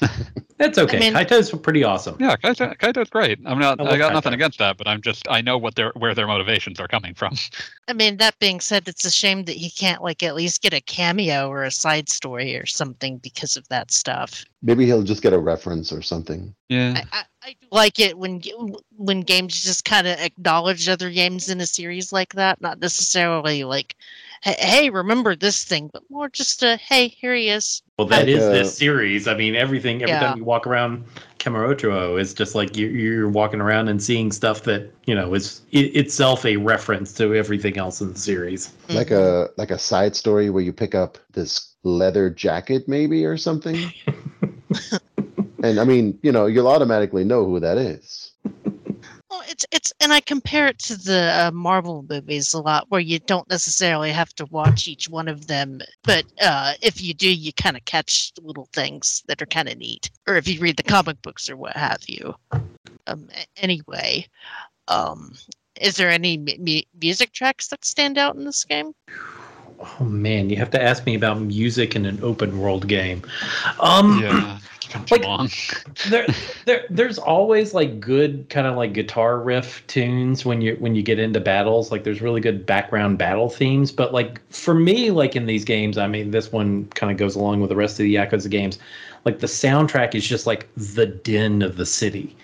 that's okay. mean- Kaito's pretty awesome. Yeah, Kaito, Kaito's great. I'm not. I I, love got nothing against that, but I'm just. I know what their where their motivations are coming from. I mean, that being said, it's a shame that he can't like at least get a cameo or a side story or something because of that stuff. Maybe he'll just get a reference or something. Yeah. I, I, I like it when when games just kind of acknowledge other games in a series like that, not necessarily like, "Hey, hey, remember this thing," but more just a, "Hey, here he is." Well, that Like, is uh, this series. I mean, everything. Every Yeah. time you walk around Kamurocho, is just like you're, you're walking around and seeing stuff that you know is i itself a reference to everything else in the series. Like Mhm. a like a side story where you pick up this leather jacket maybe or something. and I mean, you know, you'll automatically know who that is. It's it's, and I compare it to the uh, Marvel movies a lot, where you don't necessarily have to watch each one of them, but uh, if you do, you kind of catch little things that are kind of neat, or if you read the comic books or what have you. Um, anyway, um, is there any mu- mu- music tracks that stand out in this game? Oh man, you have to ask me about music in an open world game. Um, Yeah. It's Like- there, there, there's always like good kind of like guitar riff tunes when you when you get into battles. Like there's really good background battle themes. But like for me, like in these games, I mean, this one kind of goes along with the rest of the Yakuza games. Like the soundtrack is just like the din of the city.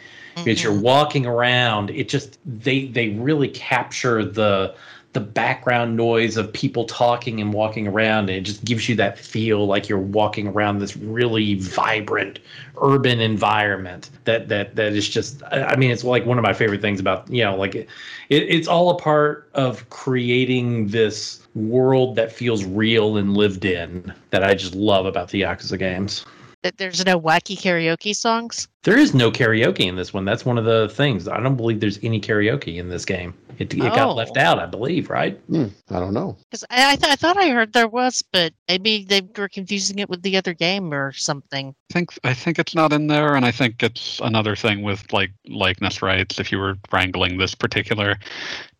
As you're walking around, it just they they really capture the the background noise of people talking and walking around and it just gives you that feel like you're walking around this really vibrant urban environment that that that is just i mean it's like one of my favorite things about you know like it, it, it's all a part of creating this world that feels real and lived in that i just love about the yakuza games That there's no wacky karaoke songs. There is no karaoke in this one. That's one of the things. I don't believe there's any karaoke in this game. It, it Oh. got left out, I believe, right? Hmm, I don't know. Because I, I, th- I thought I heard there was, but maybe they were confusing it with the other game or something. I think I think it's not in there, and I think it's another thing with like likeness rights. If you were wrangling this particular,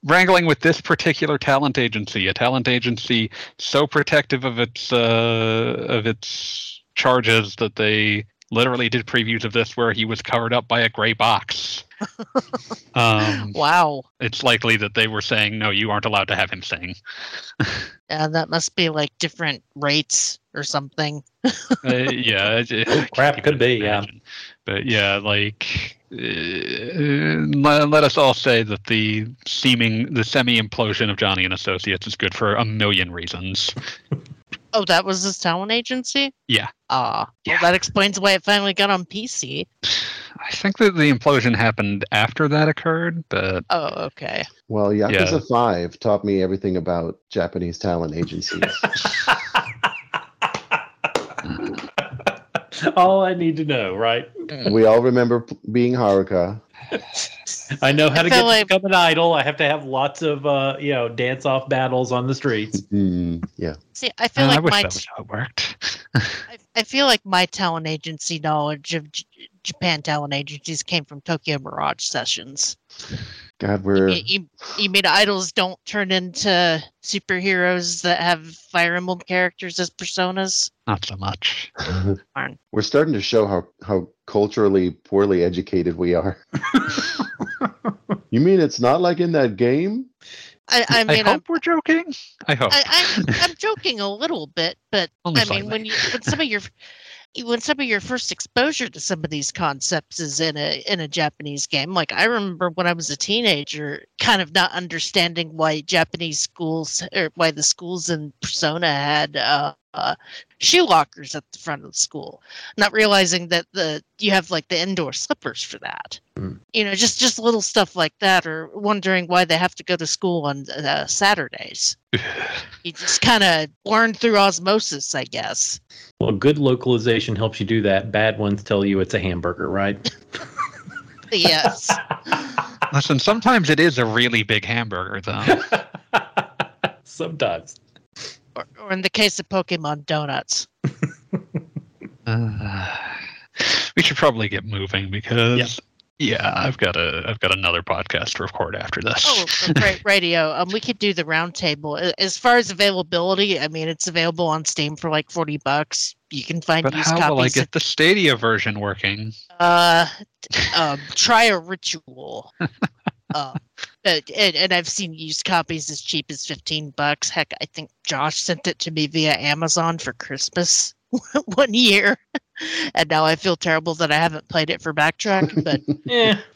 wrangling with this particular talent agency, a talent agency so protective of its uh, of its charges that they literally did previews of this where he was covered up by a gray box. um, Wow. it's likely that they were saying, "No, you aren't allowed to have him sing." yeah, that must be like different rates or something. uh, yeah, it- it- Oh, crap, could be, even yeah. But yeah, like uh, let, let us all say that the seeming the semi implosion of Johnny and Associates is good for a million reasons. Oh, that was his talent agency? Yeah. Ah, Yeah. well, that explains why it finally got on PC. I think that the implosion happened after that occurred, but Oh, okay. Well, Yakuza Yeah. 5 taught me everything about Japanese talent agencies. All I need to know, right? we all remember being Haruka. I know how I to get like- to become an idol. I have to have lots of, uh, you know, dance-off battles on the streets. Hmm, yeah. See, I feel uh, I like wish my that was it worked. I, I feel like my talent agency knowledge of J- Japan talent agencies came from Tokyo Mirage sessions. God, we're You, you, you mean idols don't turn into superheroes that have Fire Emblem characters as personas? Not so much. We're starting to show how how culturally poorly educated we are. you mean it's not like in that game? I, I I, mean, hope I'm, we're joking. I hope. I, I'm, I'm joking a little bit, but Only I mean, when you when some of your when some of your first exposure to some of these concepts is in a in a Japanese game, like I remember when I was a teenager, kind of not understanding why Japanese schools or why the schools in Persona had uh, uh, shoe lockers at the front of the school, not realizing that the you have like the indoor slippers for that. Mm. You know, just just little stuff like that, or wondering why they have to go to school on uh, Saturdays you just kind of learn through osmosis, I guess. Well, good localization helps you do that. Bad ones tell you it's a hamburger, right? Yes. Listen, sometimes it is a really big hamburger, though. Sometimes. Or, or in the case of Pokemon donuts. Uh, we should probably get moving because yeah, I've got a I've got another podcast to record after this. Oh, great radio. Um, we could do the roundtable. As far as availability, I mean, it's available on Steam for like forty bucks. You can find but used how will I copies. get the Stadia version working? uh, um, try a ritual. um, and, and I've seen used copies as cheap as fifteen bucks. Heck, I think Josh sent it to me via Amazon for Christmas one year, and now I feel terrible that I haven't played it for Backtrack. But Yeah.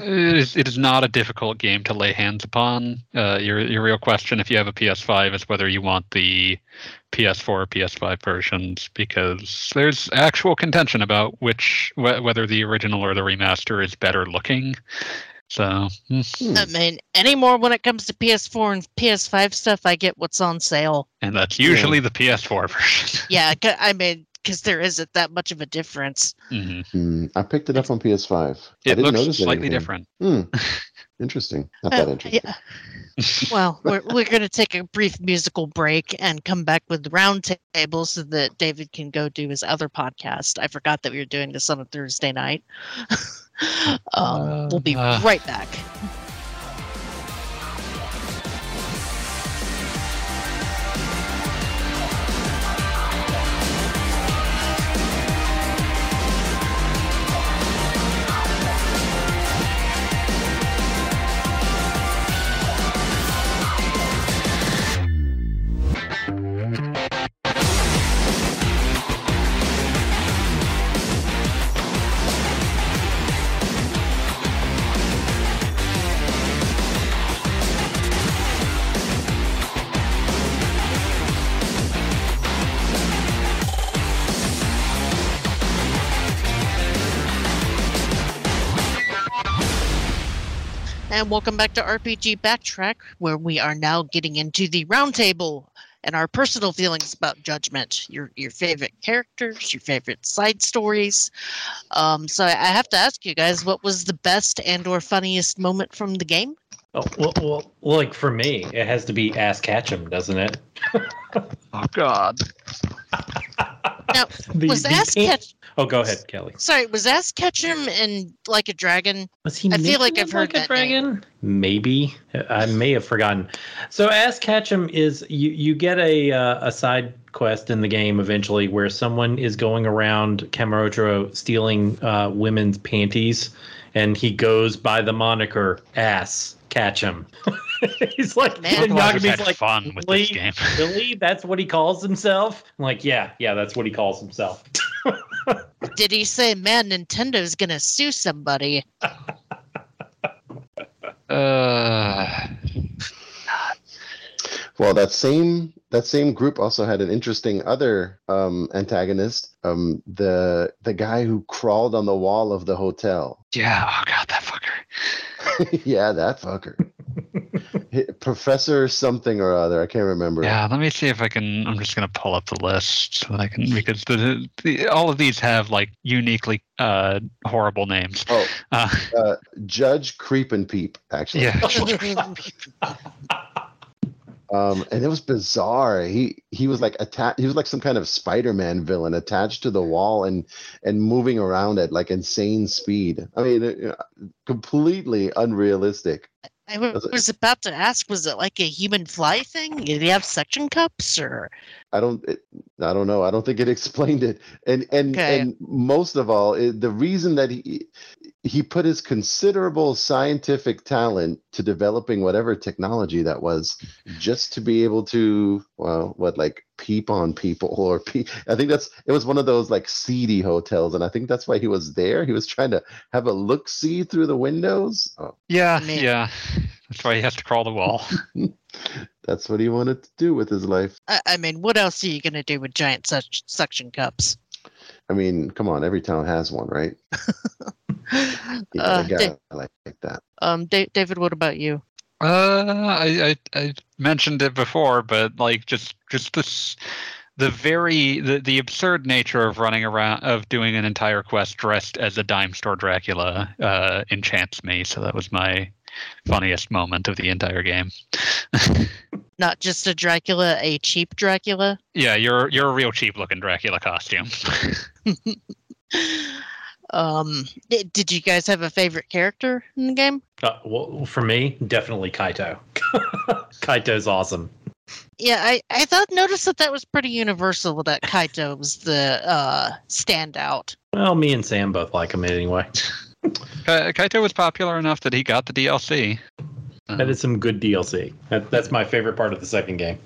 It is, it is not a difficult game to lay hands upon. Uh, your your real question, if you have a PS5, is whether you want the PS4 or PS5 versions, because there's actual contention about which wh- whether the original or the remaster is better looking. So hmm. Hmm. I mean, anymore when it comes to PS4 and PS5 stuff, I get what's on sale. and that's usually the PS4 version. yeah, I mean, because there isn't that much of a difference. Mhm. Hmm, I picked it up on PS5. I It didn't looks notice slightly anything. different. Hmm. Interesting. Not Uh, that interesting. yeah. Well, we're, we're going to take a brief musical break and come back with the roundtable so that David can go do his other podcast. I forgot that we were doing this on a Thursday night. um, we'll be Uh. right back. And welcome back to RPG Backtrack, where we are now getting into the roundtable. and our personal feelings about Judgment. Your your favorite characters, your favorite side stories. Um, so I I have to ask you guys, what was the best and or funniest moment from the game? Oh, well, well, like for me, it has to be Ass Ketchum, doesn't it? Oh God. Now, The- was the Ass pink- Ketchum? Oh, go ahead, Kelly. Sorry, was Ass Ketchum in Like a Dragon? Was he? I feel like I've it heard a that name. dragon. Maybe I may have forgotten. So, Ask Ketchum is you. You get a uh, a side quest in the game eventually where someone is going around Kamurocho stealing uh, women's panties, and he goes by the moniker Ass Ketchum. He's like, Man. and Yagami's like, fun with really, this game. really? That's what he calls himself? I'm like, yeah, yeah, that's what he calls himself. Did he say, "Man, Nintendo's gonna sue somebody"? Uh, Well, that same that same group also had an interesting other um, antagonist. Um, the the guy who crawled on the wall of the hotel. yeah. Oh God, that fucker. yeah, that fucker. Hi- Professor something or other. I can't remember. Yeah. Let me see if I can. I'm just gonna pull up the list so that I can because the, the all of these have like uniquely uh horrible names. Oh, Uh, uh, Judge Creep and Peep. Actually. yeah. Um, and it was bizarre. He he was like attached. He was like some kind of Spider-Man villain attached to the wall and and moving around at like insane speed. I mean, completely unrealistic. I wa- was about to ask, was it like a human fly thing? Did he have suction cups or? I don't. It, I don't know. I don't think it explained it. And and Okay. and most of all, it, the reason that he he put his considerable scientific talent to developing whatever technology that was, just to be able to well, what like peep on people or peep. I think that's it was one of those like seedy hotels, and I think that's why he was there. He was trying to have a look see through the windows. Oh, Yeah. Man. Yeah. That's why he has to crawl the wall. that's what he wanted to do with his life. I, I mean, what else are you gonna do with giant such suction cups? I mean, come on, every town has one, right? You Uh, got Da- guy like, like that. um, Da- David, what about you? Uh, I, I I mentioned it before, but like just just this the very the, the absurd nature of running around of doing an entire quest dressed as a dime store Dracula uh, enchants me. So that was my funniest moment of the entire game. Not just a Dracula, a cheap Dracula. yeah, you're you're a real cheap looking Dracula costume. Um, di- did you guys have a favorite character in the game? Uh, well, for me, definitely Kaito. Kaito's awesome. Yeah, I, I thought noticed that that was pretty universal. That Kaito was the uh, standout. Well, me and Sam both like him anyway. Ka- Kaito was popular enough that he got the DLC. That is some good DLC. That, that's my favorite part of the second game.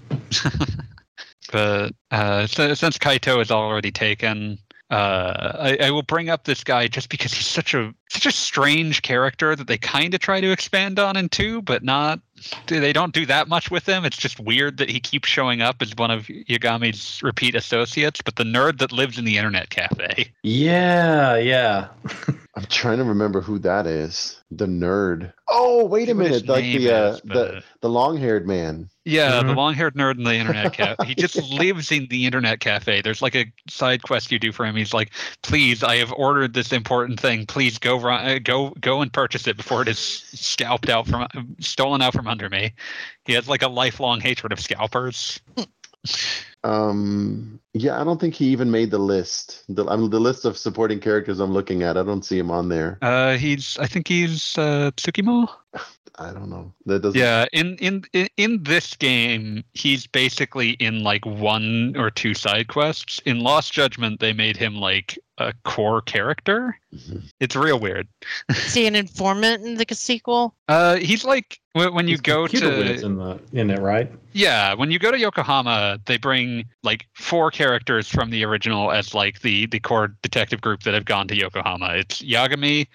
but uh, so, since Kaito is already taken, uh, I, I will bring up this guy just because he's such a such a strange character that they kind of try to expand on in two, but not. They don't do that much with him. It's just weird that he keeps showing up as one of Yagami's repeat associates, but the nerd that lives in the internet cafe. Yeah, yeah. I'm trying to remember who that is. The nerd. Oh, wait a minute. Like the uh, is, the but- the long-haired man. Yeah, the Mhm. long-haired nerd in the internet cafe. He just lives in the internet cafe. There's like a side quest you do for him. He's like, "Please, I have ordered this important thing. Please go run, uh, go go and purchase it before it is scalped out from stolen out from under me." He has like a lifelong hatred of scalpers. Um, yeah, I don't think he even made the list. The, I mean, the list of supporting characters I'm looking at, I don't see him on there. Uh, he's I think he's uh, Tsukumo. I don't know. That doesn't. Yeah, in, in in in this game, he's basically in like one or two side quests. In Lost Judgment, they made him like a core character. Mhm. It's real weird. Is he an informant in the sequel? Uh, he's like when when you He's go to in the in it, right? yeah, when you go to Yokohama, they bring like four characters from the original as like the the core detective group that have gone to Yokohama. It's Yagami,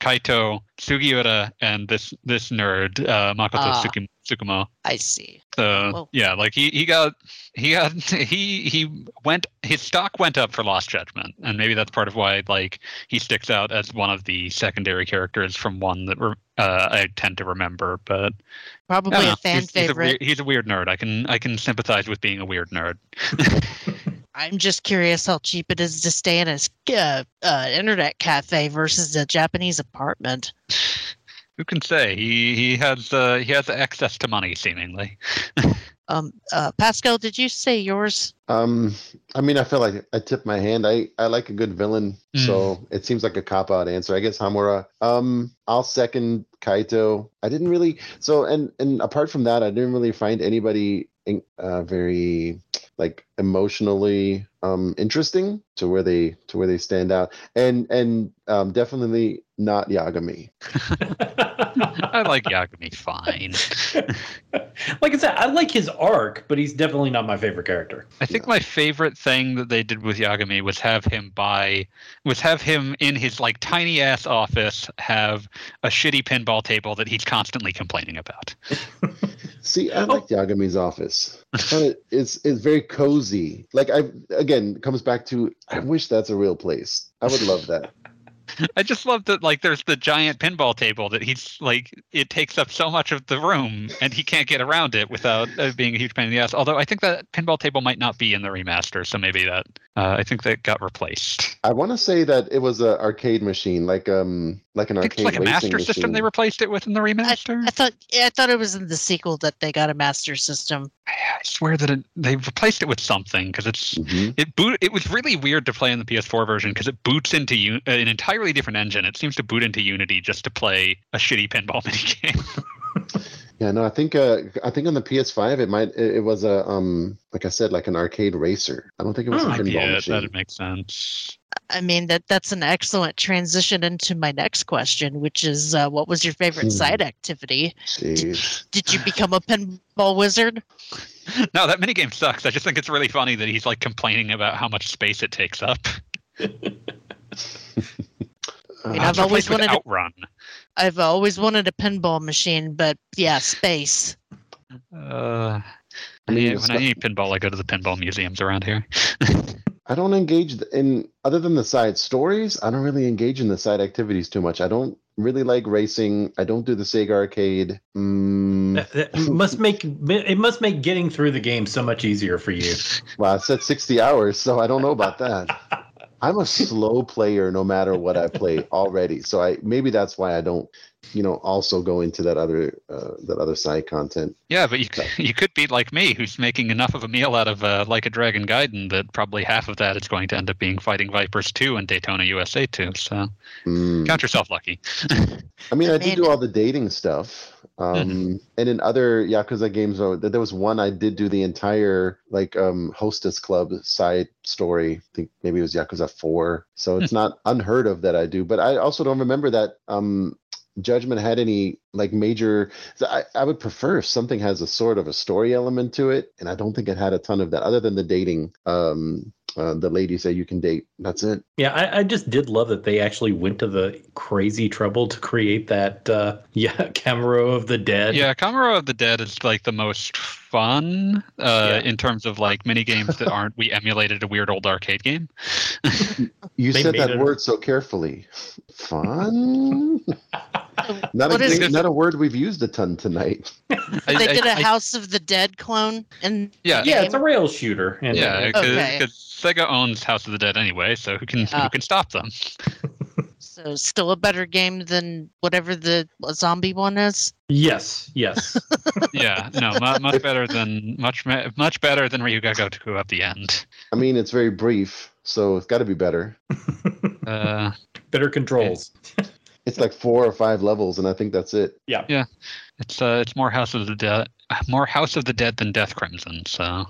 Kaito, Sugiura, and this this nerd uh, Makoto Ah. Tsuki- Tsukumo. I see. So Whoa. yeah, like he he got he got he he went his stock went up for Lost Judgment, and maybe that's part of why like he sticks out as one of the secondary characters from one that were uh, I tend to remember. But Probably a fan he's, he's a, favorite. weird, he's a weird nerd. I can I can sympathize with being a weird nerd. I'm just curious how cheap it is to stay in a uh, uh, internet cafe versus a Japanese apartment. Who can say he he has uh, he has access to money seemingly. Um, uh, Pascal, did you say yours? Um, I mean, I feel like I tipped my hand. I I like a good villain, Mm. so it seems like a cop out answer. I guess Hamura. Um, I'll second Kaito. I didn't really. So and and apart from that, I didn't really find anybody in- uh, very like emotionally um interesting to where they to where they stand out and and um definitely not yagami I like Yagami fine. like I said, I like his arc, but he's definitely not my favorite character. I think my favorite thing that they did with Yagami was have him buy was have him in his like tiny ass office have a shitty pinball table that he's constantly complaining about. See, I like oh. Yagami's office. I find it- It's it's very cozy. Like I again comes back to I wish that's a real place. I would love that. I just love that like there's the giant pinball table that he's like it takes up so much of the room and he can't get around it without uh, being a huge pain in the ass. Although I think that pinball table might not be in the remaster, so maybe that uh, I think that got replaced. I want to say that it was an arcade machine, like um like an I think arcade it's like a master machine. system they replaced it with in the remaster. I thought yeah, I thought it was in the sequel that they got a master system. I swear that it, they replaced it with something because it's Mhm. it boot. It was really weird to play in the PS4 version because it boots into you an entirely different engine. It seems to boot into Unity just to play a shitty pinball minigame. Yeah, no, I think uh I think on the PS5 it might it, it was a um like I said like an arcade racer. I don't think it was Hmm, a pinball yeah, machine. That makes sense. I mean that that's an excellent transition into my next question, which is uh, what was your favorite Hmm. side activity? Jeez. Did you become a pinball wizard? No, that minigame sucks. I just think it's really funny that he's like complaining about how much space it takes up. Mean, Uh, I've always wanted to- Outrun. I've always wanted a pinball machine, but yeah, space. Uh, I mean, yeah, when I need pinball, I go to the pinball museums around here. I don't engage in other than the side stories. I don't really engage in the side activities too much. I don't really like racing. I don't do the Sega arcade. Mm, That, that must make it must make getting through the game so much easier for you. well, I said sixty hours, so I don't know about that. I'm a slow player, no matter what I play already. So I maybe that's why I don't, you know, also go into that other uh, that other side content. Yeah, but you c- you could be like me, who's making enough of a meal out of uh, like a Dragon Gaiden that probably half of that is going to end up being Fighting Vipers 2 and Daytona USA 2. So Mm. count yourself lucky. I mean, I did Man. do all the dating stuff. Um, and in other Yakuza games, uh, there was one I did do the entire like um, hostess club side story. I think maybe it was Yakuza Four. So it's not unheard of that I do. But I also don't remember that um, Judgment had any like major. so I, I would prefer if something has a sort of a story element to it, and I don't think it had a ton of that, other than the dating. Um, uh, the ladies that you can date. That's it. Yeah, I, I just did love that they actually went to the crazy trouble to create that. Uh, yeah, Kamuro of the Dead. Yeah, Kamuro of the Dead is like the most fun uh, Yeah. in terms of like mini games that aren't we emulated a weird old arcade game. You said that it- word so carefully. Fun. Not a, What is- thing- not a word we've used a ton tonight. I- They I- did a I- House of the Dead clone, and yeah, yeah, it's a rail shooter. And yeah, because Okay. Sega owns House of the Dead anyway, so who can Yeah. who can stop them? so still a better game than whatever the zombie one is. yes, yes. Yeah, no, mu- much better than much much better than Ryuga Gotoku at the end. I mean, it's very brief, so it's got to be better. Uh, Better controls. It's like four or five levels, and I think that's it. Yeah, yeah. It's uh, it's more House of the Dead, more House of the Dead than Death Crimson. So,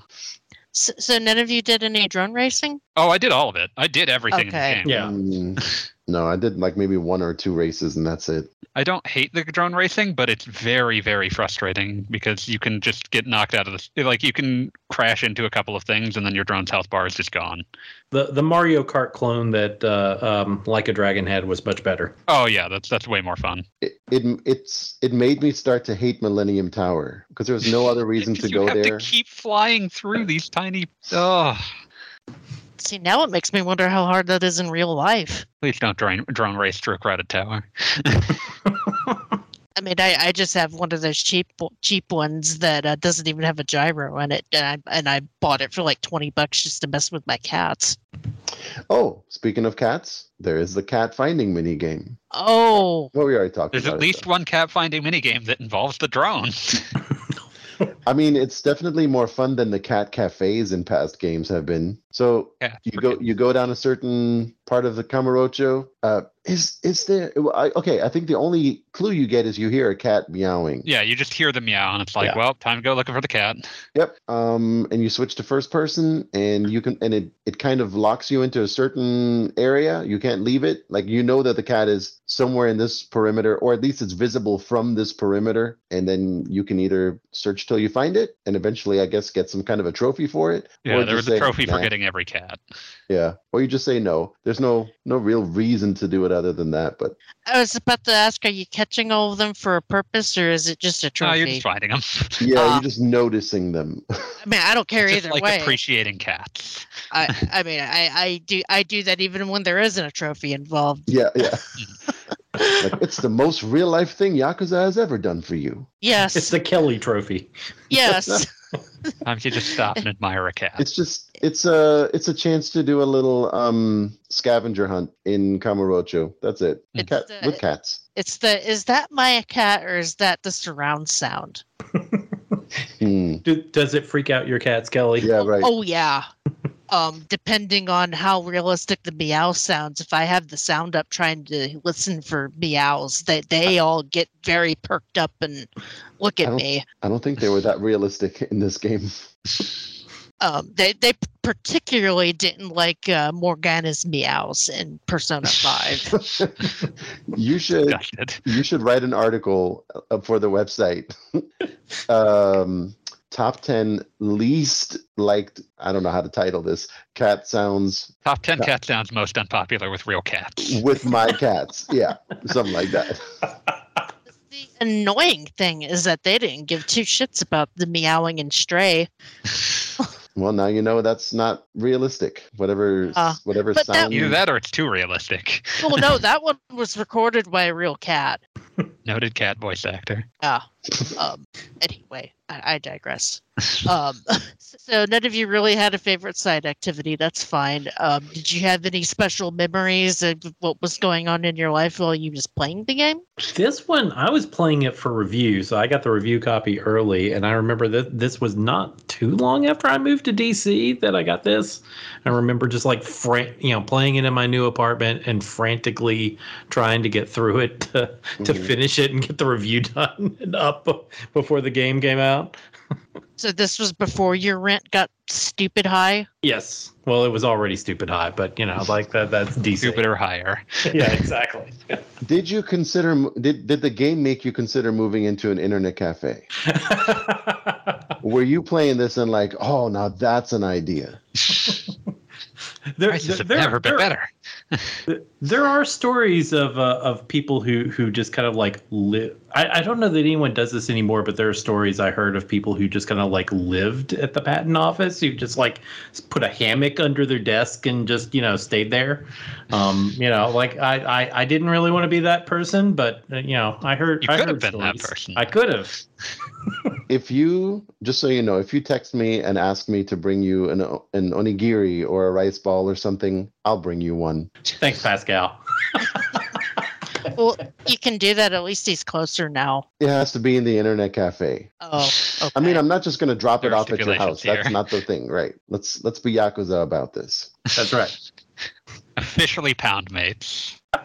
So, so none of you did any drone racing? oh, I did all of it. I did everything Okay. in the game. Yeah. No, I did like maybe one or two races, and that's it. I don't hate the drone racing, but it's very, very frustrating because you can just get knocked out of the like you can crash into a couple of things and then your drone's health bar is just gone. The the Mario Kart clone that uh, um, Like a Dragon had was much better. Oh yeah, that's that's way more fun. It, it it's it made me start to hate Millennium Tower because there was no other reason to go you have there. to keep flying through these tiny. Oh, See, now it makes me wonder how hard that is in real life. please don't drone drone race through a crowded tower. I mean, I, I just have one of those cheap cheap ones that uh, doesn't even have a gyro in it, and I and I bought it for like twenty bucks just to mess with my cats. Oh, speaking of cats, there is the cat finding mini game. Oh, Well, we already talked There's about at it, least though. one cat finding minigame that involves the drone. I mean, it's definitely more fun than the cat cafes in past games have been. So yeah, you go you go down a certain part of the Kamurocho. Uh, is is there? I, okay, I think the only clue you get is you hear a cat meowing. yeah, you just hear the meow, and it's like, Yeah. well, time to go looking for the cat. Yep. Um, and you switch to first person, and you can, and it it kind of locks you into a certain area. You can't leave it. Like you know that the cat is somewhere in this perimeter, or at least it's visible from this perimeter, and then you can either search till you find it, and eventually, I guess, get some kind of a trophy for it. Yeah, there was a say, trophy for getting every cat. Yeah, or you just say no. There's no no real reason to do it other than that. But I was about to ask: Are you catching all of them for a purpose, or is it just a No, trophy? you're just finding them. yeah, Uh, you're just noticing them. I mean, I don't care just either like way. appreciating cats. I, I mean, I, I do I do that even when there isn't a trophy involved. yeah, yeah. like it's the most real life thing Yakuza has ever done for you. Yes, It's the Kelly Trophy. yes. Sometimes you just stop and admire a cat. It's just it's a it's a chance to do a little um scavenger hunt in Kamurocho. That's it. It's Cat, the- with cats. It's the is that my cat or is that the surround sound? Hmm. Do, does it freak out your cats, Kelly? Yeah, right. Oh yeah. Um, depending on how realistic the meow sounds, if I have the sound up trying to listen for meows, they they all get very perked up and look at don't- me. I don't think they were that realistic in this game. Um, they they particularly didn't like uh, Morgana's meows in Persona Five. you should Gutted. you should write an article uh, for the website. um, top ten least liked. I don't know how to title this. Cat sounds Top 10 Yeah. cat sounds most unpopular with real cats. with my cats. Yeah, something like that. the annoying thing is that they didn't give two shits about the meowing and Stray. Well, now you know that's not realistic. Whatever, Uh, whatever but that- sound. Either that or it's too realistic. well no, that one was recorded by a real cat. Noted cat voice actor. Yeah. Um. Anyway, I, I digress. Um. So none of you really had a favorite side activity. That's fine. Um. Did you have any special memories of what was going on in your life while you was playing the game? This one, I was playing it for review, so I got the review copy early, and I remember that this was not too long after I moved to DC that I got this. I remember just like fran- you know playing it in my new apartment and frantically trying to get through it to, to Mhm. finish it and get the review done and up before the game came out. So this was before your rent got stupid high. Yes, well, it was already stupid high, but you know, like that that's DC. Stupid or higher. yeah, exactly. Did you consider? Did did the game make you consider moving into an internet cafe? Were you playing this and like, oh, now that's an idea? there, Prices have there- never been better. There are stories of uh, of people who who just kind of like live. I, I don't know that anyone does this anymore, but there are stories I heard of people who just kind of like lived at the patent office, who just like put a hammock under their desk and just you know stayed there. Um, you know, like I, I I didn't really want to be that person, but uh, you know, I heard You I could have heard been that person. I could have. If you just so you know, if you text me and ask me to bring you an an onigiri or a rice ball or something, I'll bring you one. Thanks, Pascal. Well, you can do that. At least he's closer now. It has to be in the internet cafe. Oh, okay. I mean, I'm not just going to drop it There are off at your house. stipulations That's not the thing, right? Let's let's be yakuza about this. That's right. Officially pound mates.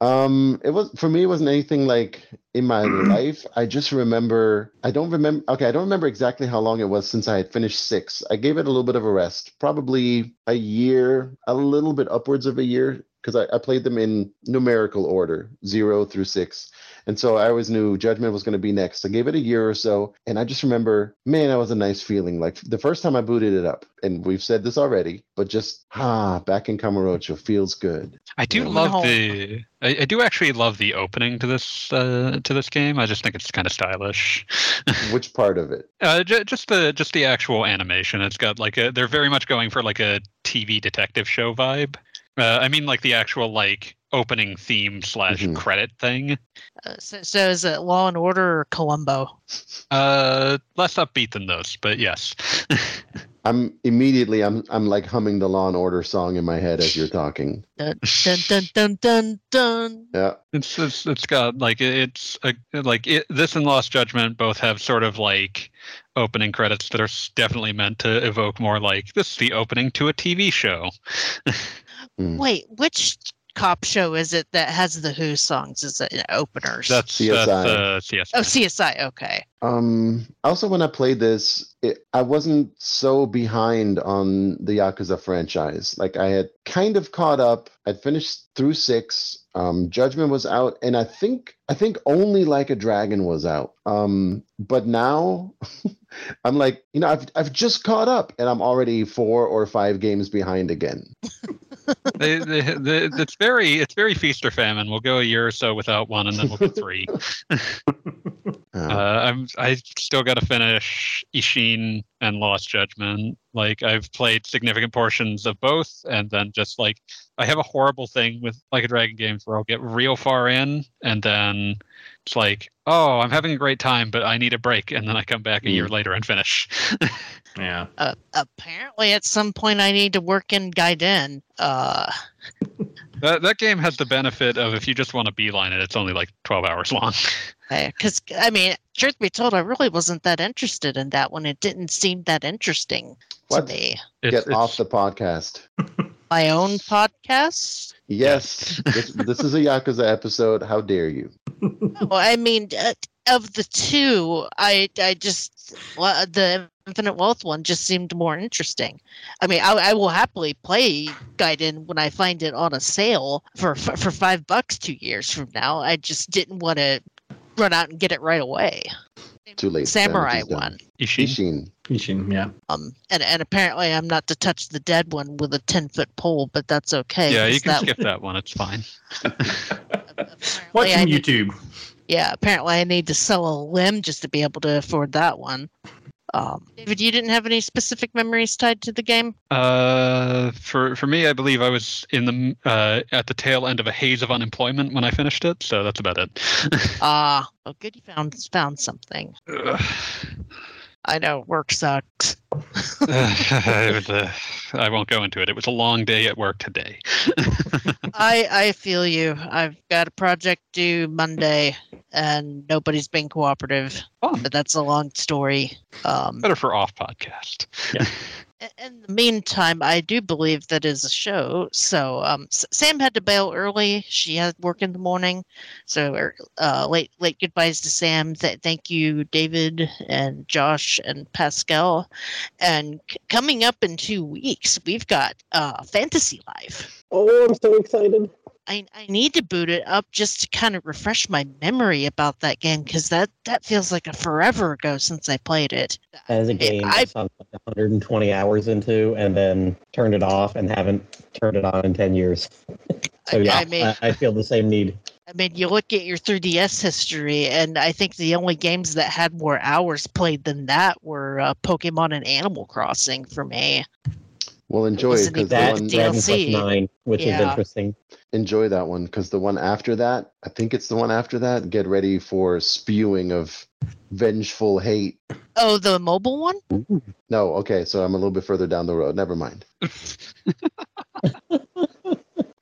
Um, it was for me. It wasn't anything like in my life. I just remember. I don't remember. Okay, I don't remember exactly how long it was since I had finished six. I gave it a little bit of a rest, probably a year, a little bit upwards of a year, because I, I played them in numerical order, zero through six, and so I always knew Judgment was going to be next. I gave it a year or so, and I just remember, man, that was a nice feeling. Like the first time I booted it up, and we've said this already, but just ah, back in Kamurocho feels good. I do Yeah. love the. I, I do actually love the opening to this uh, to this game. I just think it's kind of stylish. Which part of it? Uh, j- just the just the actual animation. It's got like a. They're very much going for like a TV detective show vibe. Uh, I mean, like the actual like opening theme slash Mhm. credit thing. Uh, so, so is it Law and Order or Columbo? Uh, less upbeat than those, but yes. I'm immediately I'm I'm like humming the Law and Order song in my head as you're talking. Dun dun dun dun dun. dun. Yeah. It's it's it's got like it's a, like it, this and Lost Judgment both have sort of like opening credits that are definitely meant to evoke more like this is the opening to a TV show. Mm. Wait, which cop show is it that has the Who songs as openers? That's CSI. that's uh, CSI. oh, CSI. Okay. Um. Also, when I played this, it, I wasn't so behind on the Yakuza franchise. Like I had kind of caught up. I'd finished through six. Um, Judgment was out, and I think I think only Like a Dragon was out. Um. But now, I'm like, you know, I've I've just caught up, and I'm already four or five games behind again. they, they, they, it's very it's very feast or famine. We'll go a year or so without one, and then we'll get three. Uh, Uh, I'm I still got to finish Ishin and Lost Judgment. Like I've played significant portions of both, and then just like I have a horrible thing with like a Dragon games where I'll get real far in, and then it's like, oh, I'm having a great time, but I need a break, and then I come back a year later and finish. Yeah. Uh, apparently, at some point, I need to work in Gaiden. Uh, that that game has the benefit of if you just want to beeline it, it's only like 12 hours long. because I mean, truth be told, I really wasn't that interested in that one. It didn't seem that interesting What? to me. It's, get off the podcast. My own podcast. Yes, this, this is a Yakuza episode. How dare you? well, I mean, uh, of the two, I I just well, the Infinite Wealth one just seemed more interesting. I mean, I, I will happily play Gaiden when I find it on a sale for for for five bucks two years from now. I just didn't want to run out and get it right away. Too late. Samurai Damage's done. one. Ishin. Ishin. Ishin, yeah. Um, and and apparently I'm not to touch the dead one with a ten foot pole, but that's okay. Yeah, you can that- skip that one. It's fine. apparently Watch I on need- YouTube. Yeah, apparently I need to sell a limb just to be able to afford that one. Um, David, you didn't have any specific memories tied to the game? Uh, for for me, I believe I was in the uh, at the tail end of a haze of unemployment when I finished it. So that's about it. Ah, oh, good, you found found something. Ugh. I know work sucks. it was a, I won't go into it. It was a long day at work today. I I feel you. I've got a project due Monday, and nobody's been cooperative. Fun. But that's a long story. Um, Better for off podcast. in- in the meantime, I do believe that is a show. So um, Sam had to bail early. She had work in the morning. So er, uh, late late goodbyes to Sam. Th- thank you, David and Josh and Pascal. And c- coming up in two weeks, we've got uh, Fantasy Life. Oh, I'm so excited. I, I need to boot it up just to kind of refresh my memory about that game because that, that feels like a forever ago since I played it. As a game, I- I sunk 120 hours into, and then turned it off, and haven't turned it on in 10 years. So yeah, I mean- I, I feel the same need. I mean, you look at your 3DS history, and I think the only games that had more hours played than that were uh, Pokemon and Animal Crossing for me. Well, enjoy Wasn't because the even That one DLC. Dragon Quest Nine, which is interesting. enjoy that one because the one after that, I think it's the one after that. Get ready for spewing of vengeful hate. Oh, the mobile one? No, okay, so I'm a little bit further down the road. Never mind.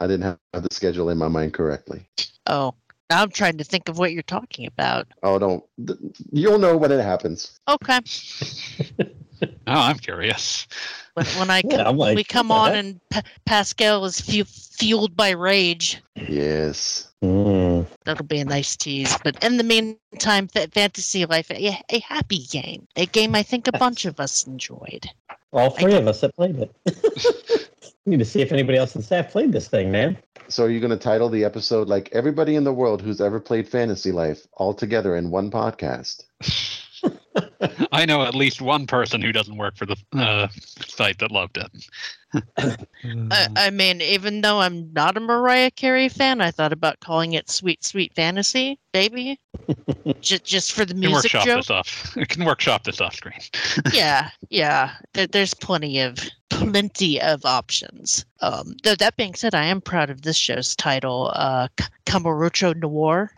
I didn't have the schedule in my mind correctly. Oh, now I'm trying to think of what you're talking about. Oh, don't. You'll know when it happens. Okay. Oh, I'm curious. When, when I Yeah, come, I'm like, we come what on heck? and pa- Pascal is fu- fueled by rage. Yes. Mm. That'll be a nice tease. But in the meantime, Fa- Fantasy Life, a, a happy game. A game I think a bunch of us enjoyed. All three of us that played it. Need to see if anybody else in staff played this thing, man. So are you going to title the episode like everybody in the world who's ever played Fantasy Life all together in one podcast? I know at least one person who doesn't work for the uh, site that loved it. I, I mean, even though I'm not a Mariah Carey fan, I thought about calling it "Sweet Sweet Fantasy," baby, just just for the music. can workshop joke. this off. It can workshop this off screen. yeah, yeah. There, there's plenty of plenty of options. Um, though that being said, I am proud of this show's title, uh, K- Kamurocho Noir.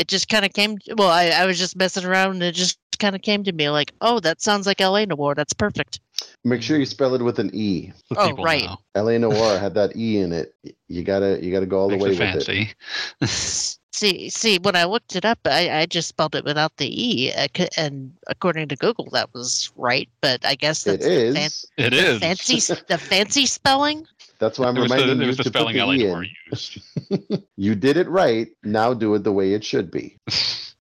It just kind of came. Well, I, I was just messing around, and it just kind of came to me like, oh, that sounds like L.A. Noire. That's perfect. Make sure you spell it with an E. So Oh, right. know. LA Noire had that E in it. You gotta you gotta go all the way it with it. fancy. See, see, when I looked it up, I, I just spelled it without the e, uh, and according to Google, that was right. But I guess It that's the fan- is. It the is. fancy, the fancy spelling. That's why I'm It was the, reminding it you was the to put spelling the LA E in. used. You did it right. Now do it the way it should be.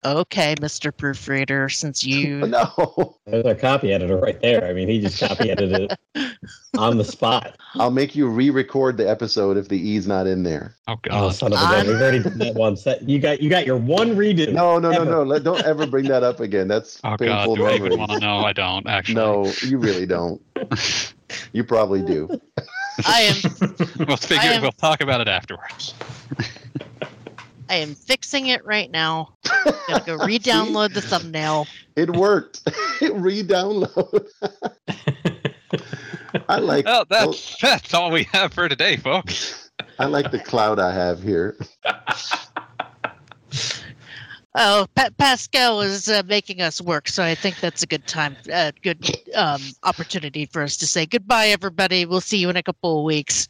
Okay, Mister Proofreader, since you No, There's our copy editor right there. I mean, he just copy edited it on the spot. I'll make you re-record the episode if the E's not in there. Oh Oh, god. son of a gun! We've already done that one set. You got you got your one redo. No, no, no, Ever. no. Let, don't ever bring that up again. That's Oh god. painful Do I even want to know? I don't actually. No, you really don't. You probably do. I am We'll figure. am- We'll talk about it afterwards. I am fixing it right now. Gonna go re-download the thumbnail. It worked. Re-download. I like. Well, that's that's all we have for today, folks. I like the cloud I have here. Oh, pa- Pascal is uh, making us work, so I think that's a good time, uh, good um, opportunity for us to say goodbye, everybody. We'll see you in a couple of weeks.